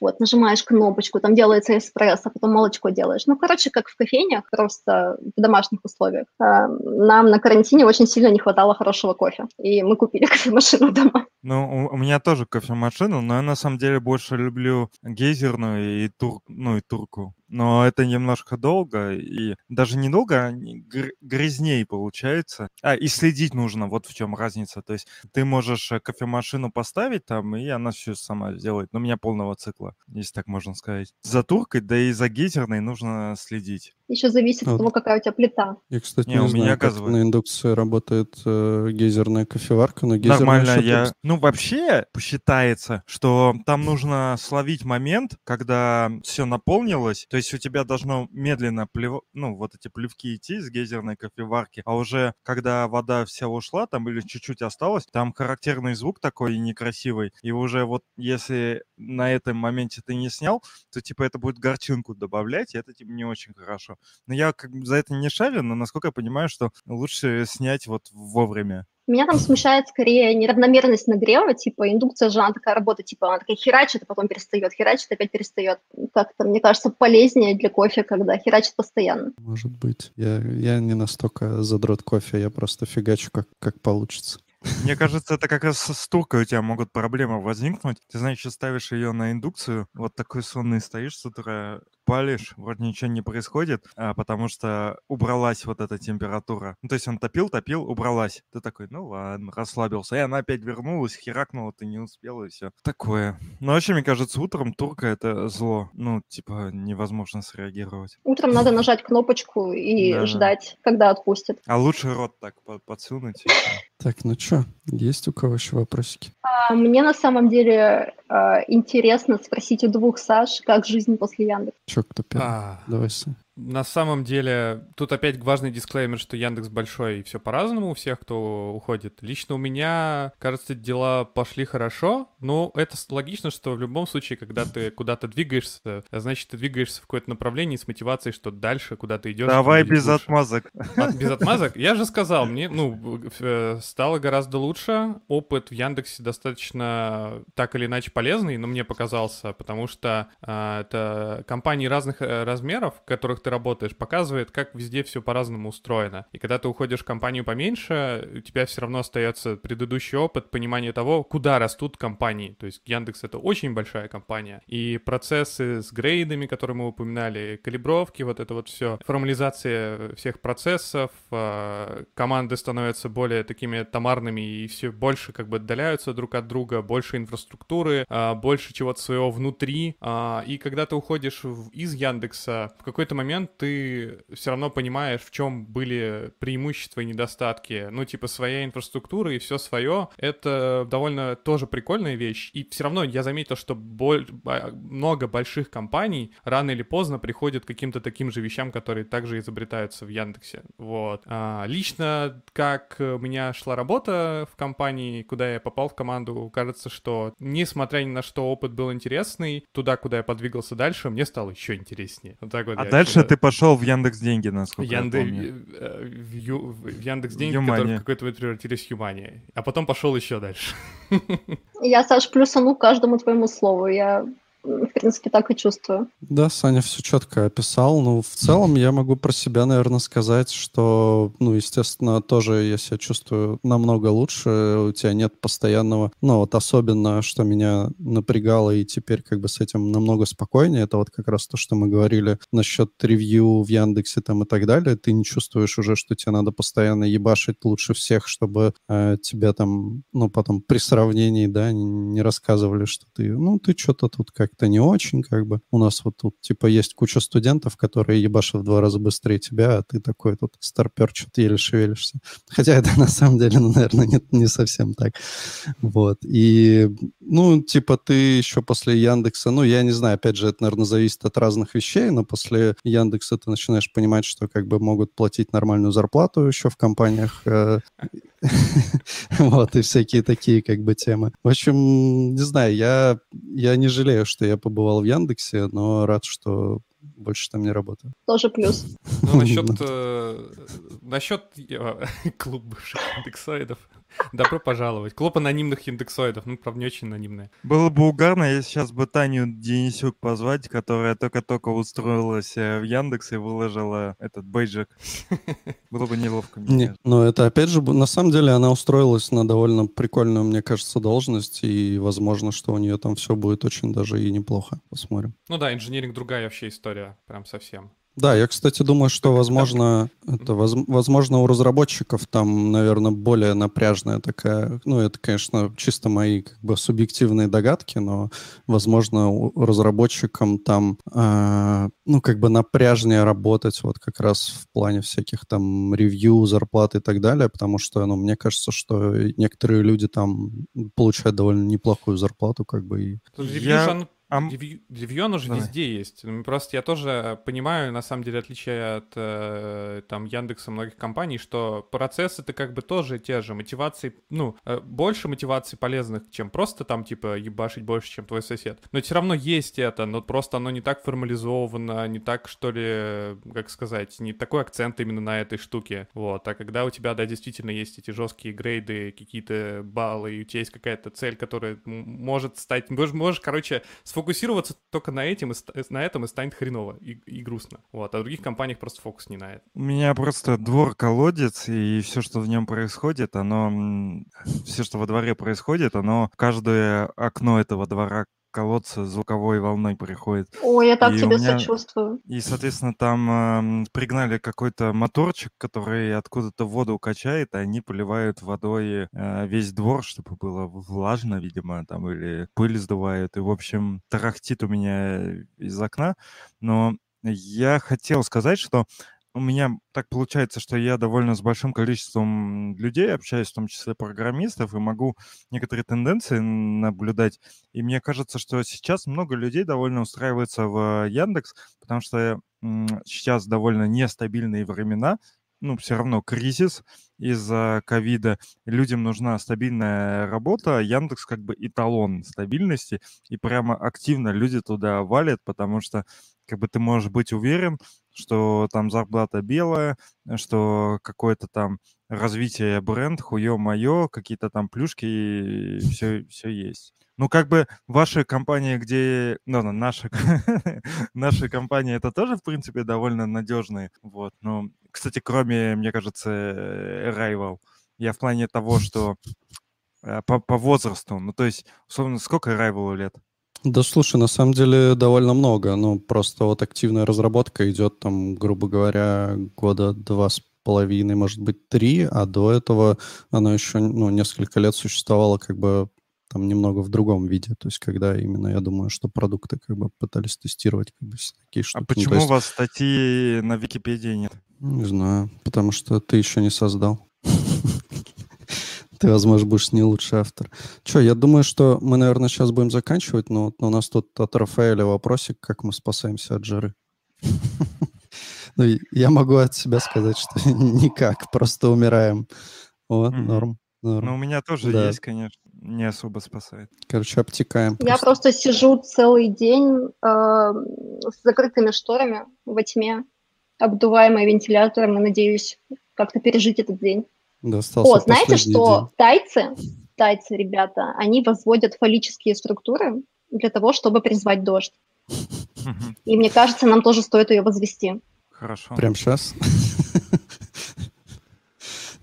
вот, нажимаешь кнопочку, там делается эспрессо, потом молочко делаешь. Ну, короче, как в кофейнях, просто в домашних условиях. А, Нам на карантине очень сильно не хватало хорошего кофе, и мы купили кофемашину дома. Ну, у меня тоже кофемашина, но я на самом деле больше люблю гейзерную и тур, ну и турку. Но это немножко долго, и даже недолго, а гр- грязней получается. А, и следить нужно, вот в чем разница. То есть ты можешь э, кофемашину поставить там, и она все сама сделает. Но у меня полного цикла, если так можно сказать. За туркой, да и за гейзерной нужно следить. Еще зависит Вот. от того, какая у тебя плита. Я, кстати, Не, не, у знаю, меня как газовая. на индукции работает э, гейзерная кофеварка, но гейзерная Нормально, ещё я... Ну, вообще, считается, что там нужно словить момент, когда все наполнилось, то есть у тебя должно медленно, плев... ну, вот эти плевки идти из гейзерной кофеварки, а уже когда вода вся ушла, там или чуть-чуть осталось, там характерный звук такой некрасивый, и уже вот если на этом моменте ты не снял, то, типа, это будет горчинку добавлять, и это, типа, не очень хорошо. Но я как бы за это не шарю, но, насколько я понимаю, что лучше снять вот вовремя. Меня там смущает скорее неравномерность нагрева, типа индукция же, она такая работа, типа она такая херачит, а потом перестает, херачит, опять перестает. Как-то, мне кажется, полезнее для кофе, когда херачит постоянно. Может быть. Я, я не настолько задрот кофе, я просто фигачу, как, как получится. Мне кажется, это как раз с туркой у тебя могут проблемы возникнуть. Ты, значит, ставишь ее на индукцию, вот такой сонный стоишь с утра, палишь, вроде ничего не происходит, а потому что убралась вот эта температура. Ну, то есть он топил, топил, убралась. Ты такой, ну ладно, расслабился. И она опять вернулась, херакнула, ты не успел, и все. Такое. Но вообще, мне кажется, утром турка — это зло. Ну, типа, невозможно среагировать. Утром надо нажать кнопочку и Да. ждать, когда отпустит. А лучше рот так по- подсунуть. Так, ну что, есть у кого еще вопросики? А мне на самом деле э, интересно спросить у двух Саш, как жизнь после Яндекса. Че, çok dopiero. Давайся. На самом деле, тут опять важный дисклеймер, что Яндекс большой и все по-разному у всех, кто уходит. Лично у меня, кажется, дела пошли хорошо, но это с- логично, что в любом случае, когда ты куда-то двигаешься, значит, ты двигаешься в какое-то направление с мотивацией, что дальше, куда ты идешь. Давай без лучше. отмазок. От- без отмазок? Я же сказал, мне, ну, э, стало гораздо лучше. Опыт в Яндексе достаточно так или иначе полезный, но мне показался, потому что а, это компании разных э, размеров, которых ты работаешь, показывает, как везде все по-разному устроено. И когда ты уходишь в компанию поменьше, у тебя все равно остается предыдущий опыт, понимание того, куда растут компании. То есть Яндекс это очень большая компания. И процессы с грейдами, которые мы упоминали, калибровки, вот это вот все, формализация всех процессов, а, команды становятся более такими томарными и все больше как бы отдаляются друг от друга, больше инфраструктуры, а, больше чего-то своего внутри. а, И когда ты уходишь из Яндекса, в какой-то момент ты все равно понимаешь, в чем были преимущества и недостатки. Ну, типа, своя инфраструктура и все свое. Это довольно тоже прикольная вещь. И все равно я заметил, что боль- ба- много больших компаний рано или поздно приходят к каким-то таким же вещам, которые также изобретаются в Яндексе. Вот. А, лично, как у меня шла работа в компании, куда я попал в команду, кажется, что несмотря ни на что опыт был интересный, туда, куда я подвигался дальше, мне стало еще интереснее. Вот так вот А дальше отсюда- ты пошел в Яндекс Деньги, насколько Янды- я помню. э, в, Ю- в Яндекс Деньги, которые в какой-то момент превратились в Юмани. А потом пошел еще дальше. Я, Саш, плюсану каждому твоему слову. Я, в принципе, так и чувствую. Да, Саня все четко описал. Ну, в целом я могу про себя, наверное, сказать, что, ну, естественно, тоже я себя чувствую намного лучше. У тебя нет постоянного, ну, вот особенно, что меня напрягало, и теперь как бы с этим намного спокойнее, это вот как раз то, что мы говорили насчет ревью в Яндексе там и так далее. Ты не чувствуешь уже, что тебе надо постоянно ебашить лучше всех, чтобы э, тебя там, ну, потом при сравнении, да, не, не рассказывали, что ты, ну, ты что-то тут как-то не очень, как бы. У нас вот тут, типа, есть куча студентов, которые ебашат в два раза быстрее тебя, а ты такой тут старпер, что-то еле шевелишься. Хотя это на самом деле, ну, наверное, не, не совсем так. Вот. И, ну, типа, ты еще после Яндекса, ну, я не знаю, опять же, это, наверное, зависит от разных вещей, но после Яндекса ты начинаешь понимать, что как бы могут платить нормальную зарплату еще в компаниях. э, Вот, и всякие такие как бы темы. В общем, не знаю, я, я не жалею, что я побывал в Яндексе, но рад, что больше там не работаю. Тоже плюс. Ну, насчет, э, насчет э, клуб бывших индексоидов. Добро пожаловать. Клуб анонимных индексоидов. Ну, правда, не очень анонимная. Было бы угарно, если сейчас бы Таню Денисюк позвать, которая только-только устроилась э, в Яндекс и выложила этот бейджик. Было бы неловко. мне Не, но это опять же, на самом деле она устроилась на довольно прикольную, мне кажется, должность, и возможно, что у нее там все будет очень даже и неплохо. Посмотрим. Ну да, инженеринг другая вообще история, прям совсем. Да, я, кстати, думаю, что, возможно, это, воз- возможно, у разработчиков там, наверное, более напряжная такая, ну, это, конечно, чисто мои как бы субъективные догадки, но, возможно, у разработчикам там, а, ну, как бы напряжнее работать вот как раз в плане всяких там ревью, зарплат и так далее, потому что, ну, мне кажется, что некоторые люди там получают довольно неплохую зарплату, как бы, и Я- же А ревью- ревью оно же Давай. везде есть. Ну, Просто я тоже понимаю, на самом деле, отличие от э, там Яндекса многих компаний, что процессы-то как бы тоже те же. Мотивации, ну, э, больше мотиваций полезных, чем просто там, типа, ебашить больше, чем твой сосед. Но все равно есть это, но просто оно не так формализовано, не так, что ли, как сказать, не такой акцент именно на этой штуке. Вот. А когда у тебя, да, действительно есть эти жесткие грейды, какие-то баллы, и у тебя есть какая-то цель, которая может стать... Можешь, можешь, короче, сфокусироваться только на, этим, ст- на этом и станет хреново и, и грустно. Вот. А в других компаниях просто фокус не на это. У меня просто двор-колодец, и все, что в нем происходит, оно... Все, что во дворе происходит, оно каждое окно этого двора колодца звуковой волной приходит. Ой, я так И тебе меня- сочувствую. И, соответственно, там эм, пригнали какой-то моторчик, который откуда-то воду качает, и они поливают водой э, весь двор, чтобы было влажно, видимо, там, или пыль сдувают. И, в общем, тарахтит у меня из окна. Но я хотел сказать, что у меня так получается, что я довольно с большим количеством людей общаюсь, в том числе программистов, и могу некоторые тенденции наблюдать. И мне кажется, что сейчас много людей довольно устраивается в Яндекс, потому что сейчас довольно нестабильные времена, ну, все равно кризис из-за ковида. Людям нужна стабильная работа. Яндекс как бы эталон стабильности, и прямо активно люди туда валят, потому что как бы ты можешь быть уверен, что там зарплата белая, что какое-то там развитие бренд, хуё моё, какие-то там плюшки, все, все есть. Ну, как бы ваши компании, где... Ну, ну, наши, наши компании, это тоже, в принципе, довольно надежные. Вот. Ну, кстати, кроме, мне кажется, э, Arrival. Я в плане того, что э, по, по возрасту. Ну, то есть, условно, сколько Arrival лет? Да, слушай, на самом деле довольно много. Ну, просто вот активная разработка идет там, грубо говоря, года два с половиной, может быть, три, а до этого она еще, ну, несколько лет существовала как бы там немного в другом виде. То есть, когда именно, я думаю, что продукты как бы пытались тестировать как бы такие штуки. А Ну, то почему есть, у вас статьи на Википедии нет? Не знаю, потому что ты еще не создал. Ты, возможно, будешь не лучший автор. Че, я думаю, что мы, наверное, сейчас будем заканчивать, но, вот у нас тут от Рафаэля вопросик, как мы спасаемся от жары. Ну, я могу от себя сказать, что никак, просто умираем. Вот, норм. норм. Ну, у меня тоже Да. есть, конечно. Не особо спасает. Короче, обтекаем. Я просто сижу целый день э, с закрытыми шторами во тьме, обдуваемой вентилятором, и надеюсь как-то пережить этот день. Да, остался О, знаете, что тайцы, тайцы, ребята, они возводят фаллические структуры для того, чтобы призвать дождь. И мне кажется, нам тоже стоит ее возвести. Хорошо. день. Прям сейчас?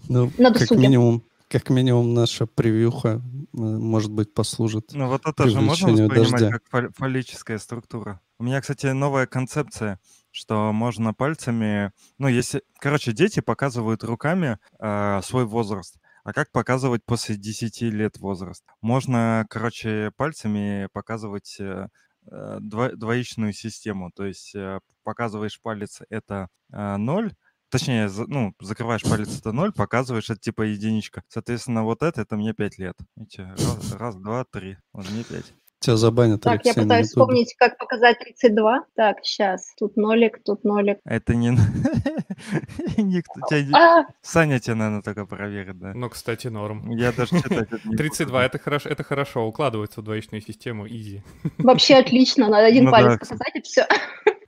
Ну, На как минимум, как минимум наша превьюха, э, может быть, послужит. Ну вот это же можно воспринимать дождя. как фал- фаллическая структура. У меня, кстати, новая концепция, что можно пальцами... Ну, если... Короче, дети показывают руками э, свой возраст. А как показывать после 10 лет возраст? Можно, короче, пальцами показывать э, э, дво- двоичную систему. То есть э, показываешь палец — это э, 0, Точнее, ну, закрываешь палец, это 0, показываешь, это типа единичка. Соответственно, вот это, это мне 5 лет. Видите, раз, раз, два, три. Вот мне 5. Тебя забанят, Так, я Алексей, на пытаюсь вспомнить, как показать 32. Так, сейчас. Тут нолик, тут нолик. Это не... Никто тебя А, Саня тебя, наверное, только проверит, да. Ну, кстати, норм. Я даже читать это не 32 это хорошо, это хорошо, укладывается в двоичную систему, изи. вообще отлично. Надо один Ну палец показать, и все.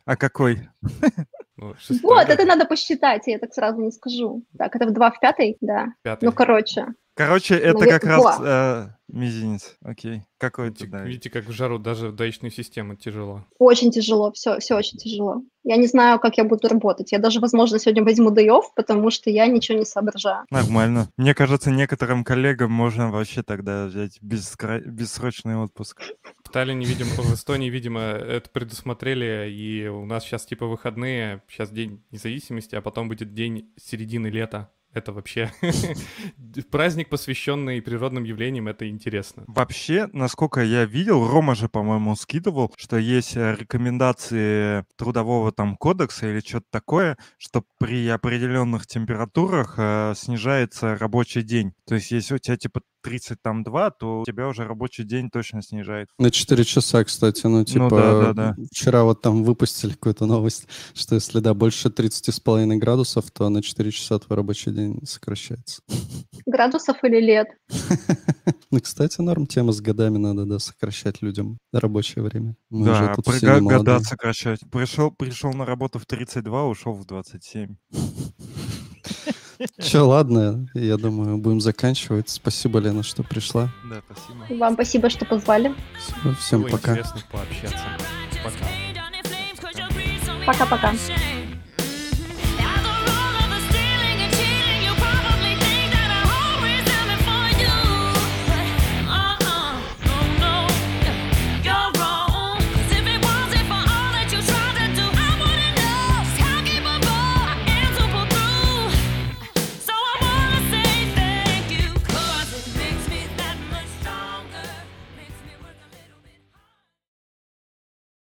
А какой? Ну, Вот, это надо посчитать, я так сразу не скажу. Так, это в 2 в 5? Да. Ну, короче. Короче, это Наве- как раз э, мизинец. Окей. Какой Видите, туда? видите, как в жару даже вдачную систему тяжело. Очень тяжело, все, все очень тяжело. Я не знаю, как я буду работать. Я даже, возможно, сегодня возьму off, потому что я ничего не соображаю. Нормально. Мне кажется, некоторым коллегам можно вообще тогда взять бескра- бессрочный отпуск. В Таллине, видимо, в Эстонии, видимо, это предусмотрели, и у нас сейчас типа выходные, сейчас день независимости, а потом будет день середины лета. Это вообще праздник, посвященный природным явлениям, это интересно. Вообще, насколько я видел, Рома же, по-моему, скидывал, что есть э, рекомендации трудового там кодекса или что-то такое, что при определенных температурах э, снижается рабочий день. То есть, если у тебя типа 32, то у тебя уже рабочий день точно снижает. На 4 часа, кстати, ну, типа, да, да, да. вчера вот там выпустили какую-то новость, что если, да, больше 30,5 градусов, то на 4 часа твой рабочий день сокращается. Градусов или лет? Ну, кстати, норм тема с годами надо, да, сокращать людям рабочее время. Мы да, молодые. года сокращать. Пришел, пришел на работу в 32, ушел в 27. Че, ладно, я думаю, будем заканчивать. Спасибо, Лена, что пришла. Да, спасибо. Вам спасибо, что позвали. Всем Было пока. интересно пообщаться. Пока. Пока-пока.